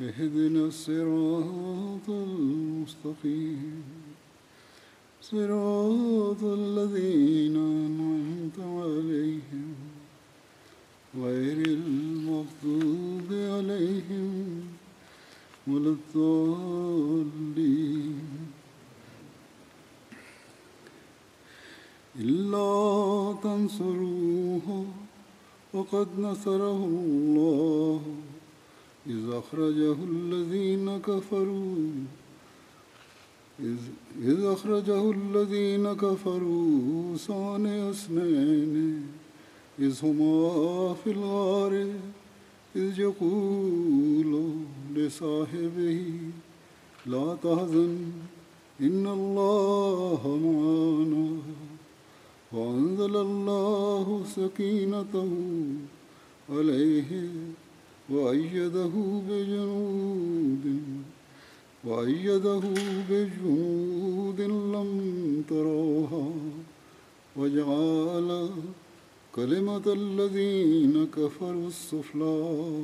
اهدنا الصراط المستقيم. صراط الذين أنعمت عليهم. غير المغضوب عليهم ولا الضالين. إلا تنصروه وقد نصره الله. إذ أخرجه الذين كفروا. إذ, أخرجه الذين كفروا ثاني اثنين. إذ هما في الغار إذ يقول لصاحبه لا تحزن إن الله معنا. وأنزل الله سكينته عليه. وأيده بجنود وأيده بجنود لم تروها وجعل كلمة الذين كفروا السفلى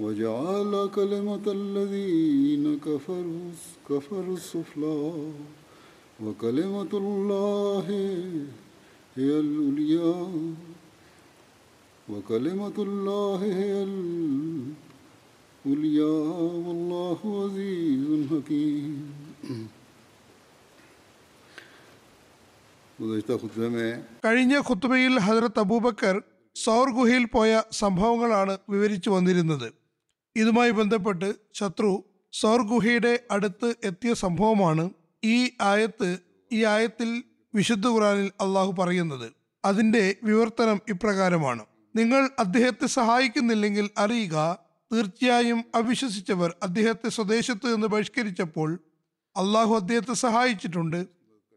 وجعل كلمة الذين كفروا كفروا السفلى وكلمة الله هي العليا. وكلمة الله هي العليا والله عزيز حكيم. കഴിഞ്ഞ ഖുത്തുബയിൽ ഹജറത്ത് അബൂബക്കർ സൗർ ഗുഹയിൽ പോയ സംഭവങ്ങളാണ് വിവരിച്ചു വന്നിരുന്നത്. ഇതുമായി ബന്ധപ്പെട്ട് ശത്രു സൗർ ഗുഹയുടെ അടുത്ത് എത്തിയ സംഭവമാണ് ഈ ആയത്ത് ഈ ആയത്തിൽ വിശുദ്ധ ഖുറാനിൽ അള്ളാഹു പറയുന്നത്. അതിന്റെ വിവർത്തനം ഇപ്രകാരമാണ്. നിങ്ങൾ അദ്ദേഹത്തെ സഹായിക്കുന്നില്ലെങ്കിൽ അറിയുക തീർച്ചയായും അവിശ്വസിച്ചവർ അദ്ദേഹത്തെ സ്വദേശത്ത് നിന്ന് ബഹിഷ്കരിച്ചപ്പോൾ അള്ളാഹു അദ്ദേഹത്തെ സഹായിച്ചിട്ടുണ്ട്.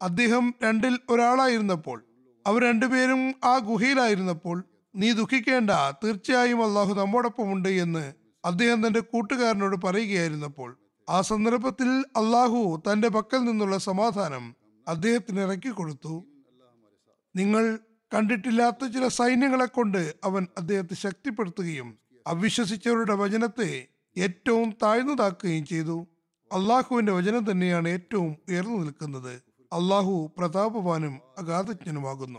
അദ്ദേഹം രണ്ടിൽ ഒരാളായിരുന്നപ്പോൾ അവർ രണ്ടുപേരും ആ ഗുഹയിലായിരുന്നപ്പോൾ നീ ദുഃഖിക്കേണ്ട തീർച്ചയായും അള്ളാഹു നമ്മോടൊപ്പമുണ്ട് എന്ന് അദ്ദേഹം തന്റെ കൂട്ടുകാരനോട് പറയുകയായിരുന്നപ്പോൾ ആ സന്ദർഭത്തിൽ അള്ളാഹു തന്റെ പക്കൽ നിന്നുള്ള സമാധാനം അദ്ദേഹത്തിന് ഇറക്കി കൊടുത്തു നിങ്ങൾ കണ്ടിട്ടില്ലാത്ത ചില സൈന്യങ്ങളെ കൊണ്ട് അവൻ അദ്ദേഹത്തെ ശക്തിപ്പെടുത്തുകയും അവിശ്വസിച്ചവരുടെ വചനത്തെ ഏറ്റവും താഴ്ന്നതാക്കുകയും ചെയ്തു. അള്ളാഹുവിന്റെ വചനം തന്നെയാണ് ഏറ്റവും ഉയർന്നു നിൽക്കുന്നത്. അള്ളാഹു പ്രതാപവാനും അഗാധജ്ഞനുമാകുന്നു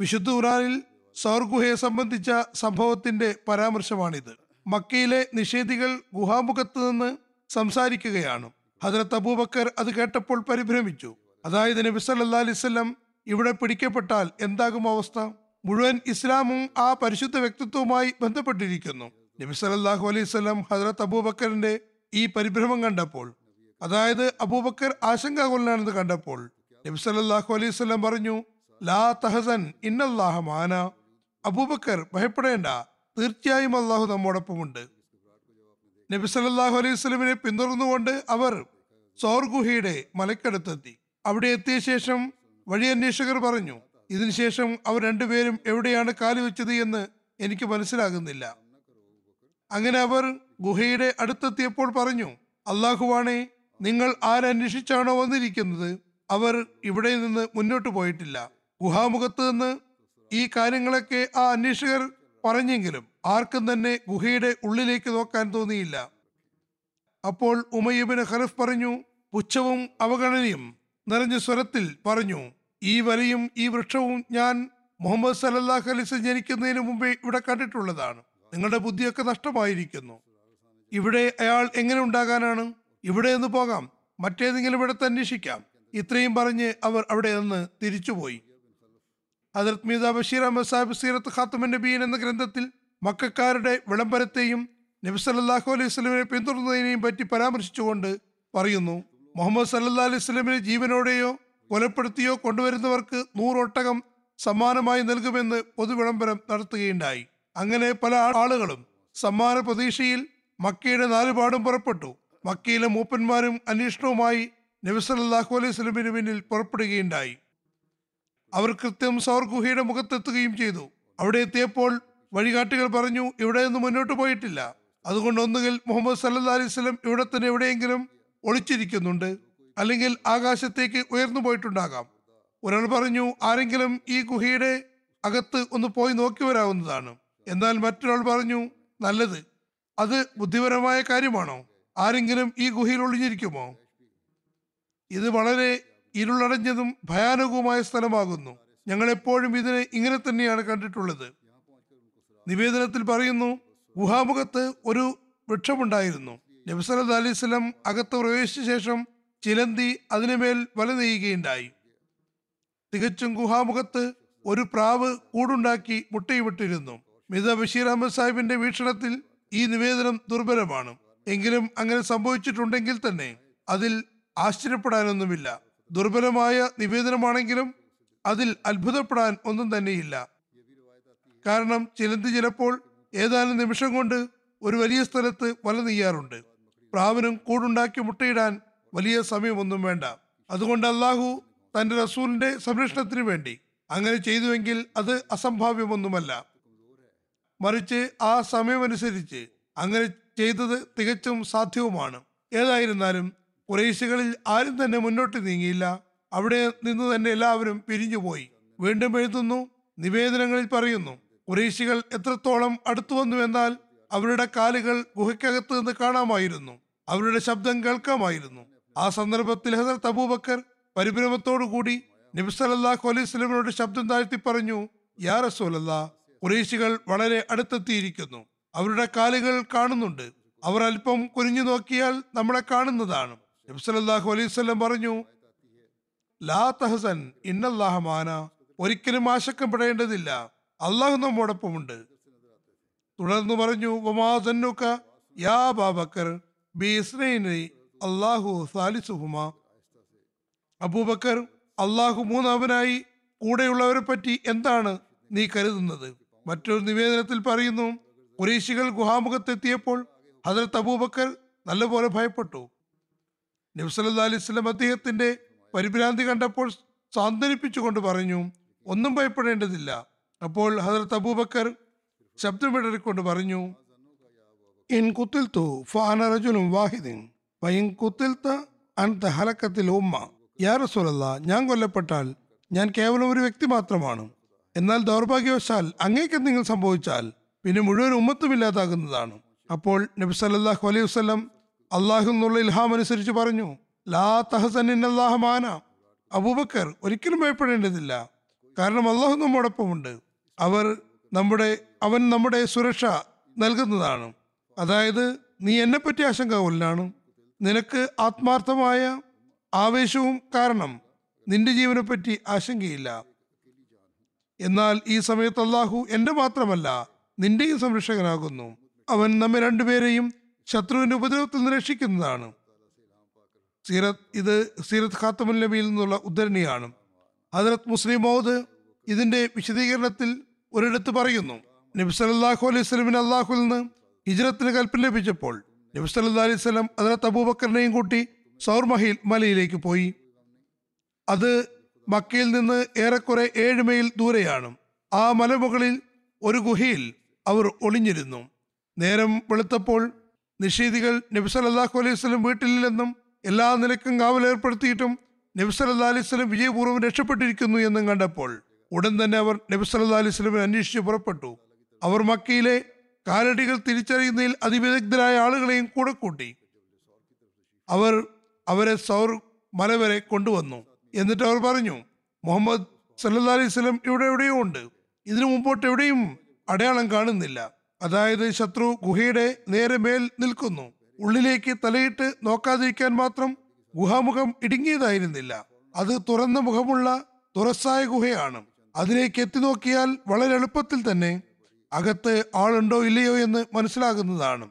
വിശുദ്ധ ഖുറാനിൽ സൗർഗുഹയെ സംബന്ധിച്ച സംഭവത്തിന്റെ പരാമർശമാണിത്. മക്കയിലെ നിഷേധികൾ ഗുഹാമുഖത്ത് നിന്ന് സംസാരിക്കുകയാണ്. ഹജറത്ത് അബൂബക്കർ അത് കേട്ടപ്പോൾ പരിഭ്രമിച്ചു. അതായത് നബി സല്ലാ അലിസ്ലം ഇവിടെ പിടിക്കപ്പെട്ടാൽ എന്താകും അവസ്ഥ? മുഴുവൻ ഇസ്ലാമും ആ പരിശുദ്ധ വ്യക്തിത്വവുമായി ബന്ധപ്പെട്ടിരിക്കുന്നു. നബി സല്ലല്ലാഹു അലൈഹി സ്വലം ഹജറത്ത് അബൂബക്കറിന്റെ ഈ പരിഭ്രമം കണ്ടപ്പോൾ അതായത് അബൂബക്കർ ആശങ്കാകുലനാണെന്ന് കണ്ടപ്പോൾ നബി സല്ലല്ലാഹു അലൈഹി സ്വലം പറഞ്ഞു ലാ തഹസൻ ഇന്നല്ലാഹ മാന. അബൂബക്കർ ഭയപ്പെടേണ്ട തീർച്ചയായും അള്ളാഹു നമ്മോടൊപ്പമുണ്ട്. നബി സല്ലല്ലാഹു അലൈഹി സ്വലമിനെ പിന്തുടർന്നുകൊണ്ട് അവർ സോർഗുഹയുടെ മലക്കടുത്തെത്തി. അവിടെ എത്തിയ ശേഷം വഴി അന്വേഷകർ പറഞ്ഞു ഇതിനുശേഷം അവർ രണ്ടുപേരും എവിടെയാണ് കാലു വെച്ചത് എന്ന് എനിക്ക് മനസ്സിലാകുന്നില്ല. അങ്ങനെ അവർ ഗുഹയുടെ അടുത്തെത്തിയപ്പോൾ പറഞ്ഞു അള്ളാഹുവാണെ നിങ്ങൾ ആരന്വേഷിച്ചാണോ വന്നിരിക്കുന്നത്? അവർ ഇവിടെ നിന്ന് മുന്നോട്ട് പോയിട്ടില്ല. ഗുഹാമുഖത്ത് നിന്ന് ഈ കാര്യങ്ങളൊക്കെ ആ അന്വേഷകർ പറഞ്ഞെങ്കിലും ആർക്കും തന്നെ ഗുഹയുടെ ഉള്ളിലേക്ക് നോക്കാൻ തോന്നിയില്ല. അപ്പോൾ ഉമയ്യബിന് ഖലഫ് പറഞ്ഞു പുച്ഛവും അവഗണനയും നിറഞ്ഞ സ്വരത്തിൽ പറഞ്ഞു ഈ വരയും ഈ വൃക്ഷവും ഞാൻ മുഹമ്മദ് സലല്ലാഹ് അലിസ് ജനിക്കുന്നതിന് മുമ്പേ ഇവിടെ കണ്ടിട്ടുള്ളതാണ്. നിങ്ങളുടെ ബുദ്ധിയൊക്കെ നഷ്ടമായിരിക്കുന്നു. ഇവിടെ അയാൾ എങ്ങനെ ഉണ്ടാകാനാണ്? ഇവിടെ നിന്ന് പോകാം. മറ്റേതെങ്കിലും ഇടത്ത് അന്വേഷിക്കാം. ഇത്രയും പറഞ്ഞ് അവർ അവിടെ നിന്ന് തിരിച്ചുപോയി. ഹജറത് മീത ബഷീർ അഹമ്മദ് സാഹിബ് സീറത്ത് ഖാത്തമൻ നബീൻ എന്ന ഗ്രന്ഥത്തിൽ മക്കാരുടെ വിളംബരത്തെയും നബി സല്ലല്ലാഹു അലൈഹി സ്വലമിനെ പിന്തുടർന്നതിനെയും പറ്റി പരാമർശിച്ചുകൊണ്ട് പറയുന്നു മുഹമ്മദ് സല്ലാ അലൈഹി സ്വലമിനെ ജീവനോടെയോ കൊലപ്പെടുത്തിയോ കൊണ്ടുവരുന്നവർക്ക് നൂറൊട്ടകം സമ്മാനമായി നൽകുമെന്ന് പൊതുവിളംബരം നടത്തുകയുണ്ടായി. അങ്ങനെ പല ആളുകളും സമ്മാന പ്രതീക്ഷയിൽ മക്കയുടെ നാലുപാടും പുറപ്പെട്ടു. മക്കയിലെ മൂപ്പന്മാരും അന്വേഷണവുമായി നബി സല്ലല്ലാഹു അലൈഹി സ്വലമിന് പിന്നിൽ പുറപ്പെടുകയുണ്ടായി. അവർ കൃത്യം സൗർ ഗുഹയുടെ മുഖത്തെത്തുകയും ചെയ്തു. അവിടെ എത്തിയപ്പോൾ വഴികാട്ടികൾ പറഞ്ഞു ഇവിടെ നിന്ന് മുന്നോട്ട് പോയിട്ടില്ല. അതുകൊണ്ട് ഒന്നുകിൽ മുഹമ്മദ് സല്ലാ അലൈഹി സ്വലം ഇവിടെ തന്നെ എവിടെയെങ്കിലും ഒളിച്ചിരിക്കുന്നുണ്ട്. അല്ലെങ്കിൽ ആകാശത്തേക്ക് ഉയർന്നു പോയിട്ടുണ്ടാകാം. ഒരാൾ പറഞ്ഞു ആരെങ്കിലും ഈ ഗുഹയുടെ അകത്ത് ഒന്ന് പോയി നോക്കി വരാവുന്നതാണ്. എന്നാൽ മറ്റൊരാൾ പറഞ്ഞു നല്ലത്. അത് ബുദ്ധിപരമായ കാര്യമാണോ? ആരെങ്കിലും ഈ ഗുഹയിൽ ഒളിഞ്ഞിരിക്കുമോ? ഇത് വളരെ ഇരുളടഞ്ഞതും ഭയാനകവുമായ സ്ഥലമാകുന്നു. ഞങ്ങൾ എപ്പോഴും ഇതിനെ ഇങ്ങനെ തന്നെയാണ് കണ്ടിട്ടുള്ളത്. നിവേദനത്തിൽ പറയുന്നു ഗുഹാമുഖത്ത് ഒരു വൃക്ഷമുണ്ടായിരുന്നു. നബ്സലത് അലൈസ്ലം അകത്ത് പ്രവേശിച്ച ശേഷം ചിലന്തി അതിനുമേൽ വല നെയ്യുകയുണ്ടായി. തികച്ചും ഗുഹാമുഖത്ത് ഒരു പ്രാവ് കൂടുണ്ടാക്കി മുട്ടയിട്ടിരുന്നു മിത ബഷീർ അഹമ്മദ് സാഹിബിന്റെ വീക്ഷണത്തിൽ ഈ നിവേദനം ദുർബലമാണ്. എങ്കിലും അങ്ങനെ സംഭവിച്ചിട്ടുണ്ടെങ്കിൽ തന്നെ അതിൽ ആശ്ചര്യപ്പെടാനൊന്നുമില്ല. ദുർബലമായ നിവേദനമാണെങ്കിലും അതിൽ അത്ഭുതപ്പെടാൻ ഒന്നും തന്നെയില്ല. കാരണം ചിലന്തി ചിലപ്പോൾ ഏതാനും നിമിഷം കൊണ്ട് ഒരു വലിയ സ്ഥലത്ത് വല നെയ്യാറുണ്ട്. പ്രാവിനും കൂടുണ്ടാക്കി മുട്ടയിടാൻ വലിയ സമയമൊന്നും വേണ്ട. അതുകൊണ്ട് അള്ളാഹു തന്റെ റസൂലിന്റെ സംരക്ഷണത്തിന് വേണ്ടി അങ്ങനെ ചെയ്തുവെങ്കിൽ അത് അസംഭാവ്യമൊന്നുമല്ല. മറിച്ച് ആ സമയമനുസരിച്ച് അങ്ങനെ ചെയ്തത് തികച്ചും സാധ്യവുമാണ്. ഏതായിരുന്നാലും കുറേശികളിൽ ആരും തന്നെ മുന്നോട്ട് നീങ്ങിയില്ല. അവിടെ നിന്ന് തന്നെ എല്ലാവരും പിരിഞ്ഞുപോയി വീണ്ടും എഴുതുന്നു നിവേദനങ്ങളിൽ പറയുന്നു കുറേശികൾ എത്രത്തോളം അടുത്തു വന്നു എന്നാൽ അവരുടെ കാലുകൾ ഗുഹയ്ക്കകത്ത് നിന്ന് കാണാമായിരുന്നു. അവരുടെ ശബ്ദം കേൾക്കാമായിരുന്നു. ആ സന്ദർഭത്തിൽ ഹസരത്ത് അബൂബക്കർ പരിഭ്രമത്തോടുകൂടി നബി സല്ലല്ലാഹു അലൈഹി ശബ്ദം താഴ്ത്തി പറഞ്ഞു യാ റസൂലല്ലാ കുറേശികൾ വളരെ അടുത്തെത്തിയിരിക്കുന്നു. അവരുടെ കാലുകൾ കാണുന്നുണ്ട്. അവർ അല്പം കുനിഞ്ഞു നോക്കിയാൽ നമ്മളെ കാണുന്നതാണ്. നബി സല്ലല്ലാഹു അലൈഹി പറഞ്ഞു ലാ തഹസൻ ഇന്നല്ലാഹമാന ഒരിക്കലും ആശങ്കപ്പെടേണ്ടതില്ല. അള്ളാഹു നമ്മോടൊപ്പമുണ്ട്. തുടർന്ന് പറഞ്ഞു വമാസന്നുക്ക യാ ബാബക്കർ ബി അള്ളാഹു സാലിസുഹുമ. അബൂബക്കർ അള്ളാഹു മൂന്നാമനായി കൂടെയുള്ളവരെ പറ്റി എന്താണ് നീ കരുതുന്നത്? മറ്റൊരു നിവേദനത്തിൽ പറയുന്നു കുറേശികൾ ഗുഹാമുഖത്തെത്തിയപ്പോൾ ഹജറത്ത് അബൂബക്കർ നല്ലപോലെ ഭയപ്പെട്ടു. നബ്സല്ലാ അലൈഹി സ്വലം അദ്ദേഹത്തിന്റെ പരിഭ്രാന്തി കണ്ടപ്പോൾ സാന്ത്വനിപ്പിച്ചുകൊണ്ട് പറഞ്ഞു ഒന്നും ഭയപ്പെടേണ്ടതില്ല. അപ്പോൾ ഹജറത്ത് അബൂബക്കർ ശബ്ദമിടറിക്കൊണ്ട് പറഞ്ഞു ഇൻ കുത്തിൽത്തു ഫാന റജുലും വാഹിദിൻ. വൈൻ ഉമ്മ യാ ഞാൻ കൊല്ലപ്പെട്ടാൽ ഞാൻ കേവലം ഒരു വ്യക്തി മാത്രമാണ്. എന്നാൽ ദൗർഭാഗ്യവശാൽ അങ്ങേക്ക് എന്തെങ്കിലും സംഭവിച്ചാൽ പിന്നെ മുഴുവൻ ഉമ്മത്തും ഇല്ലാതാകുന്നതാണ്. അപ്പോൾ നബി സല്ലല്ലാഹു അലൈഹി വസ്ലം അള്ളാഹു എന്നുള്ള ഇൽഹാം അനുസരിച്ച് പറഞ്ഞു ലാ തഹസൻ മാന. അബൂബക്കർ ഒരിക്കലും ഭയപ്പെടേണ്ടതില്ല. കാരണം അള്ളാഹു നമ്മോടൊപ്പമുണ്ട്. അവർ നമ്മുടെ അവൻ നമ്മുടെ സുരക്ഷ നൽകുന്നതാണ്. അതായത് നീ എന്നെപ്പറ്റി ആശങ്കാകുലനാണ്? നിനക്ക് ആത്മാർത്ഥമായ ആവേശവും കാരണം നിന്റെ ജീവനെ പറ്റി ആശങ്കയില്ല. എന്നാൽ ഈ സമയത്ത് അള്ളാഹു എന്റെ മാത്രമല്ല നിന്റെയും സംരക്ഷകനാകുന്നു. അവൻ നമ്മെ രണ്ടുപേരെയും ശത്രുവിന്റെ ഉപദ്രവത്തിൽ നിന്ന് രക്ഷിക്കുന്നതാണ്. സീറത്ത് ഇത് സീറത്ത് ഖാത്തമുൽ നബിയിൽ നിന്നുള്ള ഉദ്ധരണിയാണ്. ഹജറത് മുസ്ലിം മൗദ് ഇതിന്റെ വിശദീകരണത്തിൽ ഒരിടത്ത് പറയുന്നു നബി സല്ലല്ലാഹു അലൈഹി സ്വലമിന് അള്ളാഹുൽ നിന്ന് ഹിജ്രത്തിന് കൽപ്പന ലഭിച്ചപ്പോൾ നബി സല്ല അലൈഹി സ്വലം അതിനകത്ത് അബൂബക്കറിനെയും കൂട്ടി സൗർ മഹിൽ മലയിലേക്ക് പോയി. അത് മക്കയിൽ നിന്ന് ഏറെക്കുറെ ഏഴ് മൈൽ ദൂരെയാണ്. ആ മലമുകളിൽ ഒരു ഗുഹയിൽ അവർ ഒളിഞ്ഞിരുന്നു. നേരം വെളുത്തപ്പോൾ നിഷേധികൾ നബി സല്ലല്ലാഹു അലൈഹി സ്വലം വീട്ടിലില്ലെന്നും എല്ലാ നിലക്കും കാവലേർപ്പെടുത്തിയിട്ടും നബി സല്ലാ അലൈഹി സ്വലം വിജയപൂർവം രക്ഷപ്പെട്ടിരിക്കുന്നു എന്നും കണ്ടപ്പോൾ ഉടൻ തന്നെ അവർ നബി സല്ലാ അലൈഹി സ്വലമിനെ അന്വേഷിച്ച് പുറപ്പെട്ടു. അവർ മക്കയിലെ കാലടികൾ തിരിച്ചറിയുന്നതിൽ അതിവിദഗ്ധരായ ആളുകളെയും കൂടെ കൂട്ടി. അവർ അവരെ സൗർ മല വരെ കൊണ്ടുവന്നു. എന്നിട്ട് അവർ പറഞ്ഞു മുഹമ്മദ് സല്ലാ അലൈഹി സ്വലം ഇവിടെ എവിടെയോ ഉണ്ട്. ഇതിനു മുമ്പോട്ട് എവിടെയും അടയാളം കാണുന്നില്ല. അതായത് ശത്രു ഗുഹയുടെ നേരെ മേൽ നിൽക്കുന്നു. ഉള്ളിലേക്ക് തലയിട്ട് നോക്കാതിരിക്കാൻ മാത്രം ഗുഹാമുഖം ഇടുങ്ങിയതായിരുന്നില്ല. അത് തുറന്ന മുഖമുള്ള തുറസായ ഗുഹയാണ്. അതിലേക്ക് എത്തി നോക്കിയാൽ വളരെ എളുപ്പത്തിൽ തന്നെ അകത്ത് ആളുണ്ടോ ഇല്ലയോ എന്ന് മനസ്സിലാകുന്നതാണ്.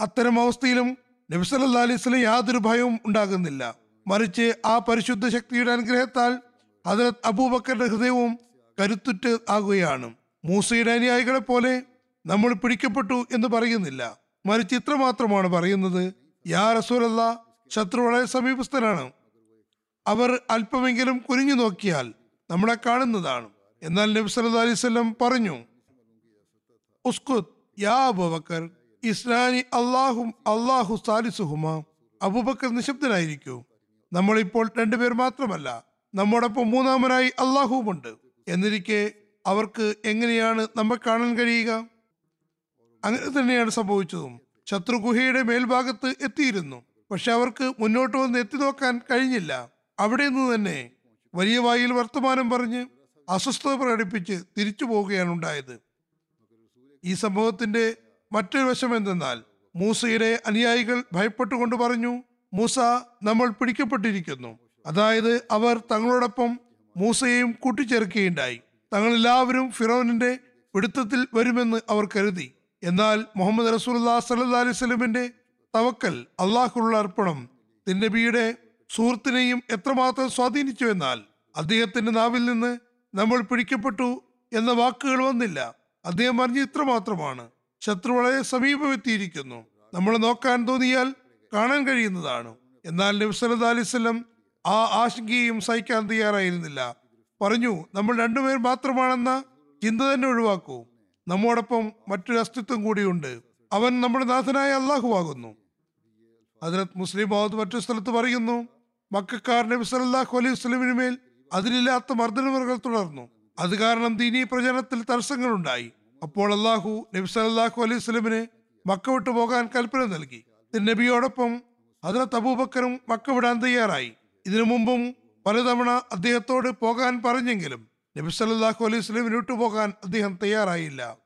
അത്തരം അവസ്ഥയിലും നബിസല്ലാ അലൈസ്ലം യാതൊരു ഭയവും ഉണ്ടാകുന്നില്ല. മറിച്ച് ആ പരിശുദ്ധ ശക്തിയുടെ അനുഗ്രഹത്താൽ ഹജറത് അബൂബക്കറിന്റെ ഹൃദയവും കരുത്തുറ്റ് ആകുകയാണ്. മൂസയുടെ അനുയായികളെ പോലെ നമ്മൾ പിടിക്കപ്പെട്ടു എന്ന് പറയുന്നില്ല. മറിച്ച് ഇത്ര മാത്രമാണ് പറയുന്നത്. യാ റസൂലല്ല ശത്രു വളരെ സമീപസ്ഥനാണ്. അവർ അല്പമെങ്കിലും കുനിഞ്ഞു നോക്കിയാൽ നമ്മളെ കാണുന്നതാണ്. എന്നാൽ നബി അലൈഹി വസല്ലം പറഞ്ഞു ഉസ്കുത് യാ അബൂബക്കർ ഇസ്ലാനി അള്ളാഹും അള്ളാഹു സാലിസുഹുമ അബൂബക്കർ നിശബ്ദനായിരിക്കൂ. നമ്മളിപ്പോൾ രണ്ടുപേർ മാത്രമല്ല നമ്മോടൊപ്പം മൂന്നാമനായി അള്ളാഹുവുമുണ്ട് എന്നിരിക്കെ അവർക്ക് എങ്ങനെയാണ് നമ്മെ കാണാൻ കഴിയുക? അങ്ങനെ തന്നെയാണ് സംഭവിച്ചതും. ശത്രു ഗുഹയുടെ മേൽഭാഗത്ത് എത്തിയിരുന്നു. പക്ഷെ അവർക്ക് മുന്നോട്ട് വന്ന് എത്തി നോക്കാൻ കഴിഞ്ഞില്ല. അവിടെ നിന്ന് തന്നെ വലിയ വായിൽ വർത്തമാനം പറഞ്ഞ് അസ്വസ്ഥത പ്രകടിപ്പിച്ച് തിരിച്ചു പോവുകയാണ് ഉണ്ടായത്. ഈ സംഭവത്തിന്റെ മറ്റൊരു വശം എന്തെന്നാൽ മൂസയുടെ അനുയായികൾ ഭയപ്പെട്ടുകൊണ്ട് പറഞ്ഞു മൂസ നമ്മൾ പിടിക്കപ്പെട്ടിരിക്കുന്നു. അതായത് അവർ തങ്ങളോടൊപ്പം മൂസയെയും കൂട്ടിച്ചേർക്കുകയുണ്ടായി. തങ്ങളെല്ലാവരും ഫിറോനിന്റെ പിടുത്തത്തിൽ വരുമെന്ന് അവർ കരുതി. എന്നാൽ മുഹമ്മദ് റസൂല്ലാ സല്ലാ അലൈഹി സ്വലമിന്റെ തവക്കൽ അള്ളാഹുള്ള അർപ്പണം തിന്നബിയുടെ സുഹൃത്തിനെയും എത്രമാത്രം സ്വാധീനിച്ചു എന്നാൽ അദ്ദേഹത്തിന്റെ നാവിൽ നിന്ന് നമ്മൾ പിടിക്കപ്പെട്ടു എന്ന വാക്കുകൾ വന്നില്ല. അദ്ദേഹം പറഞ്ഞ ഇത്ര മാത്രമാണ്. ശത്രു വളരെ സമീപമെത്തിയിരിക്കുന്നു. നമ്മൾ നോക്കാൻ തോന്നിയാൽ കാണാൻ കഴിയുന്നതാണ്. എന്നാൽ നബ്സലത് അലിസ്ലം ആ ആശങ്കയും സഹിക്കാൻ തയ്യാറായിരുന്നില്ല. പറഞ്ഞു നമ്മൾ രണ്ടുപേർ മാത്രമാണെന്ന ചിന്ത തന്നെ ഒഴിവാക്കൂ. നമ്മോടൊപ്പം മറ്റൊരു അസ്തിത്വം കൂടിയുണ്ട്. അവൻ നമ്മുടെ നാഥനായ അള്ളാഹുവാകുന്നു ഹജറത് മുസ്ലിം ബൗദ്ധ മറ്റൊരു സ്ഥലത്ത് പറയുന്നു മക്കാർ നബി അലൈഹി വസ്ലമിന് മേൽ അതിലില്ലാത്ത മർദ്ദനമുറകൾ തുടർന്നു. അത് കാരണം ദീനീ പ്രചരണത്തിൽ തടസ്സങ്ങളുണ്ടായി. അപ്പോൾ അള്ളാഹു നബി സല്ലല്ലാഹു അലൈഹി സ്വലമിന് മക്ക വിട്ടു പോകാൻ കൽപ്പന നൽകി. നബിയോടൊപ്പം ഹജറത്ത് അബൂബക്കറും മക്ക വിടാൻ തയ്യാറായി. ഇതിനു മുമ്പും പലതവണ അദ്ദേഹത്തോട് പോകാൻ പറഞ്ഞെങ്കിലും നബി സല്ലല്ലാഹു അലൈഹി സ്വലമിന് വിട്ടുപോകാൻ അദ്ദേഹം തയ്യാറായില്ല.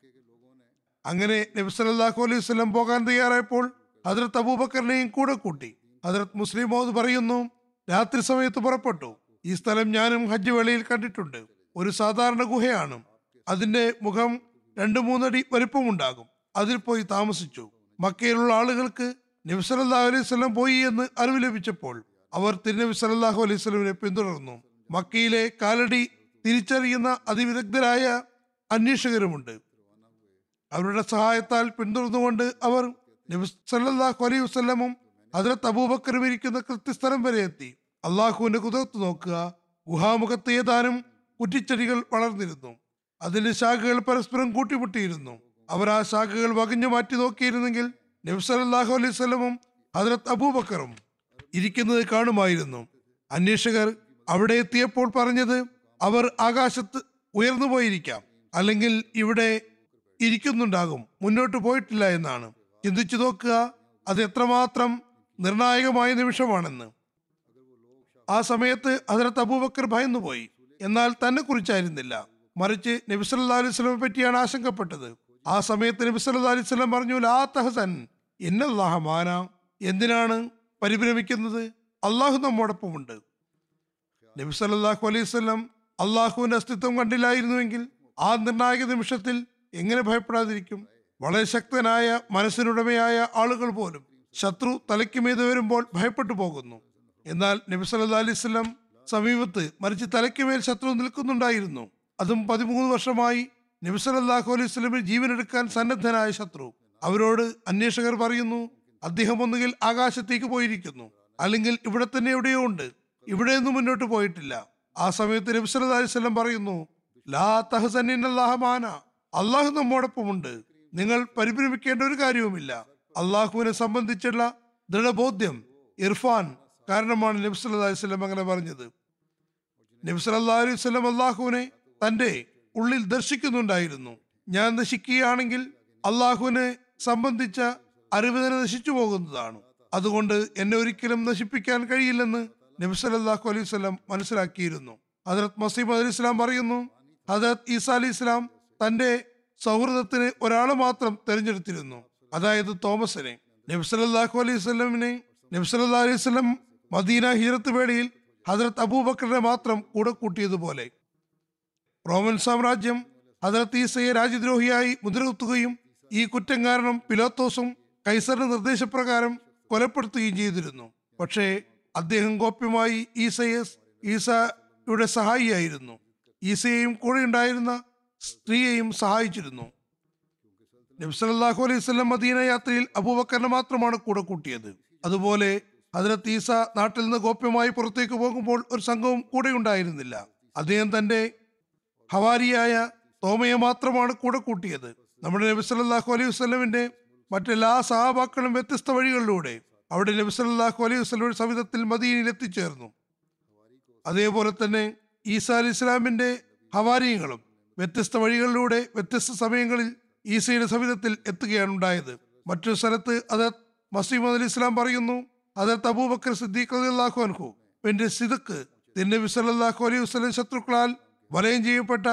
അങ്ങനെ നബി സല്ലല്ലാഹു അലൈഹി സ്വലം പോകാൻ തയ്യാറായപ്പോൾ ഹജറത്ത് അബൂബക്കറിനെയും കൂടെ കൂട്ടി. ഹജറത്ത് മുസ്ലിം മോദ് പറയുന്നു രാത്രി സമയത്ത് പുറപ്പെട്ടു. ഈ സ്ഥലം ഞാനും ഹജ്ജ് വേളയിൽ കണ്ടിട്ടുണ്ട്. ഒരു സാധാരണ ഗുഹയാണ്. അതിന്റെ മുഖം രണ്ടു മൂന്നടി വലിപ്പമുണ്ടാകും. അതിൽ പോയി താമസിച്ചു. മക്കയിലുള്ള ആളുകൾക്ക് നബി സല്ലല്ലാഹു അലൈഹി സ്വലം പോയി എന്ന് അറിവ് ലഭിച്ചപ്പോൾ അവർ തിരുനബി സല്ലല്ലാഹു അലൈഹി സ്വലമിനെ പിന്തുടർന്നു. മക്കയിലെ കാലടി തിരിച്ചറിയുന്ന അതിവിദഗ്ധരായ അന്വേഷകരുമുണ്ട്. അവരുടെ സഹായത്താൽ പിന്തുടർന്നുകൊണ്ട് അവർ നബി സല്ലല്ലാഹു അലൈഹി വസ്ലമും ഹജറത്ത് അബൂബക്കറും ഇരിക്കുന്ന കൃത്യസ്ഥലം വരെ എത്തി. അള്ളാഹുവിന്റെ കുതിർത്ത് നോക്കുക. ഗുഹാമുഖത്ത് ഏതാനും കുറ്റിച്ചെടികൾ വളർന്നിരുന്നു. അതിന്റെ ശാഖകൾ പരസ്പരം കൂട്ടിമുട്ടിയിരുന്നു. അവർ ആ ശാഖകൾ വകഞ്ഞു മാറ്റി നോക്കിയിരുന്നെങ്കിൽ നബ്സലാഹു അലൈഹി ഹജറത്ത് അബൂബക്കറും ഇരിക്കുന്നത് കാണുമായിരുന്നു. അന്വേഷകർ അവിടെ എത്തിയപ്പോൾ പറഞ്ഞത് അവർ ആകാശത്ത് ഉയർന്നു പോയിരിക്കാം. അല്ലെങ്കിൽ ഇവിടെ ഇരിക്കുന്നുണ്ടാകും. മുന്നോട്ട് പോയിട്ടില്ല എന്നാണ്. ചിന്തിച്ചു നോക്കുക. അത് എത്രമാത്രം നിർണായകമായ നിമിഷമാണെന്ന്. ആ സമയത്ത് ഹജറത്ത് അബൂബക്കർ ഭയന്നുപോയി. എന്നാൽ തന്നെ കുറിച്ചായിരുന്നില്ല. മറിച്ച് നബി സല്ലാ അലൈഹി സ്വലമെ പറ്റിയാണ് ആശങ്കപ്പെട്ടത്. ആ സമയത്ത് നബി സല്ലാ അലൈഹി സ്വലം പറഞ്ഞു ലാ തഹസൻ ഇന്നല്ലാഹ മാന. എന്തിനാണ് പരിഭ്രമിക്കുന്നത്? അള്ളാഹു നമ്മോടൊപ്പമുണ്ട്. നബി സല്ലാഹു അലൈഹി സ്വലം അള്ളാഹുവിന്റെ അസ്തിത്വം കണ്ടില്ലായിരുന്നുവെങ്കിൽ ആ നിർണായക നിമിഷത്തിൽ എങ്ങനെ ഭയപ്പെടാതിരിക്കും? വളരെ ശക്തനായ മനസ്സിനുടമയായ ആളുകൾ പോലും ശത്രു തലയ്ക്ക് മീത് വരുമ്പോൾ ഭയപ്പെട്ടു പോകുന്നു. എന്നാൽ നബി സല്ലാ അലൈഹി വസല്ലം സമീപത്ത് മറിച്ച് തലയ്ക്ക് മേൽ ശത്രു നിൽക്കുന്നുണ്ടായിരുന്നു. അതും പതിമൂന്ന് വർഷമായി നബിസലല്ലാഹു അലൈഹി സ്വലമിൽ ജീവനെടുക്കാൻ സന്നദ്ധനായ ശത്രു. അവരോട് അന്വേഷകർ പറയുന്നു അദ്ദേഹം ഒന്നുകിൽ ആകാശത്തേക്ക് പോയിരിക്കുന്നു അല്ലെങ്കിൽ ഇവിടെ തന്നെ എവിടെയോ ഉണ്ട്. ഇവിടെ ഇവിടെയൊന്നും മുന്നോട്ട് പോയിട്ടില്ല. ആ സമയത്ത് നബി സല്ലല്ലാഹു അലൈഹി വസല്ലം പറയുന്നു ലാ തഹസൻ ഇന്നല്ലാഹ മാന. അള്ളാഹു നമ്മോടൊപ്പമുണ്ട്. നിങ്ങൾ പരിഭ്രമിക്കേണ്ട ഒരു കാര്യവുമില്ല. അള്ളാഹുവിനെ സംബന്ധിച്ചുള്ള ദൃഢബോധ്യം ഇർഫാൻ കാരണമാണ് നബ്സ് അലൈഹി അങ്ങനെ പറഞ്ഞത്. നബ്സ് അലൈഹി സ്വലം അള്ളാഹുവിനെ തന്റെ ഉള്ളിൽ ദർശിക്കുന്നുണ്ടായിരുന്നു. ഞാൻ നശിക്കുകയാണെങ്കിൽ അള്ളാഹുവിനെ സംബന്ധിച്ച അറിവ് തന്നെ നശിച്ചു പോകുന്നതാണ്. അതുകൊണ്ട് എന്നെ ഒരിക്കലും നശിപ്പിക്കാൻ കഴിയില്ലെന്ന് നബി സല്ലല്ലാഹു അലൈഹി സ്വലം മനസ്സിലാക്കിയിരുന്നു. ഹജറത് മസീം അലി ഇസ്ലാം പറയുന്നു ഹജറത് ഈസ അലി ഇസ്ലാം തന്റെ സൗഹൃദത്തിന് ഒരാളെ മാത്രം തെരഞ്ഞെടുത്തിരുന്നു. അതായത് തോമസിനെ. നബ്സലാഹു അലൈഹി സ്വലമിനെ നബ്സലാ അലൈഹി സ്വലം മദീന ഹിജറത്ത് വേളയിൽ ഹജറത്ത് അബൂബക്കറിനെ മാത്രം കൂടെ കൂട്ടിയതുപോലെ റോമൻ സാമ്രാജ്യം ഹജറത്ത് ഈസയെ രാജ്യദ്രോഹിയായി മുദ്രകുത്തുകയും ഈ കുറ്റം കാരണം പിലോത്തോസും കൈസറിന്റെ നിർദ്ദേശപ്രകാരം കൊലപ്പെടുത്തുകയും ചെയ്തിരുന്നു. പക്ഷേ അദ്ദേഹം ഗോപ്യമായി ഈസയെ ഈസയുടെ സഹായിയായിരുന്നു. ഈസയെയും കൂടെ ഉണ്ടായിരുന്ന സ്ത്രീയെയും സഹായിച്ചിരുന്നു. നബ്സലാഹു അലൈഹി സ്വലം മദീന യാത്രയിൽ അബൂബക്കറിനെ മാത്രമാണ് കൂടെ കൂട്ടിയത്. അതുപോലെ ഹജരത്ത് ഈസ നാട്ടിൽ നിന്ന് ഗോപ്യമായി പുറത്തേക്ക് പോകുമ്പോൾ ഒരു സംഘവും കൂടെ ഉണ്ടായിരുന്നില്ല. അദ്ദേഹം തന്റെ ഹവാരിയായ തോമയെ മാത്രമാണ് കൂടെ കൂട്ടിയത്. നമ്മുടെ നബി സല്ലാഹു അലൈഹി വസ്ലമിന്റെ മറ്റെല്ലാ സഹാബാക്കളും വ്യത്യസ്ത വഴികളിലൂടെ അവിടെ നബി സല്ലാഹു അലൈഹി വസ്ലമിന്റെ സവിധത്തിൽ മദീനയിൽ എത്തിച്ചേർന്നു. അതേപോലെ തന്നെ ഈസ അലി ഇസ്ലാമിന്റെ ഹവാരിയങ്ങളും വ്യത്യസ്ത വഴികളിലൂടെ വ്യത്യസ്ത സമയങ്ങളിൽ ഈസയുടെ സവിധത്തിൽ എത്തുകയാണ് ഉണ്ടായത്. മറ്റൊരു സ്ഥലത്ത് അത് മസീമദ് അലി ഇസ്ലാം പറയുന്നു അതത് അബൂബക്കർ സിദ്ദീഖ് അള്ളാഹു അൻഹു പിന്നെ സിദക്ക് തിന്നബി സല്ലല്ലാഹു അലൈഹി വസല്ലം ശത്രുക്കളാൽ വലയം ചെയ്യപ്പെട്ട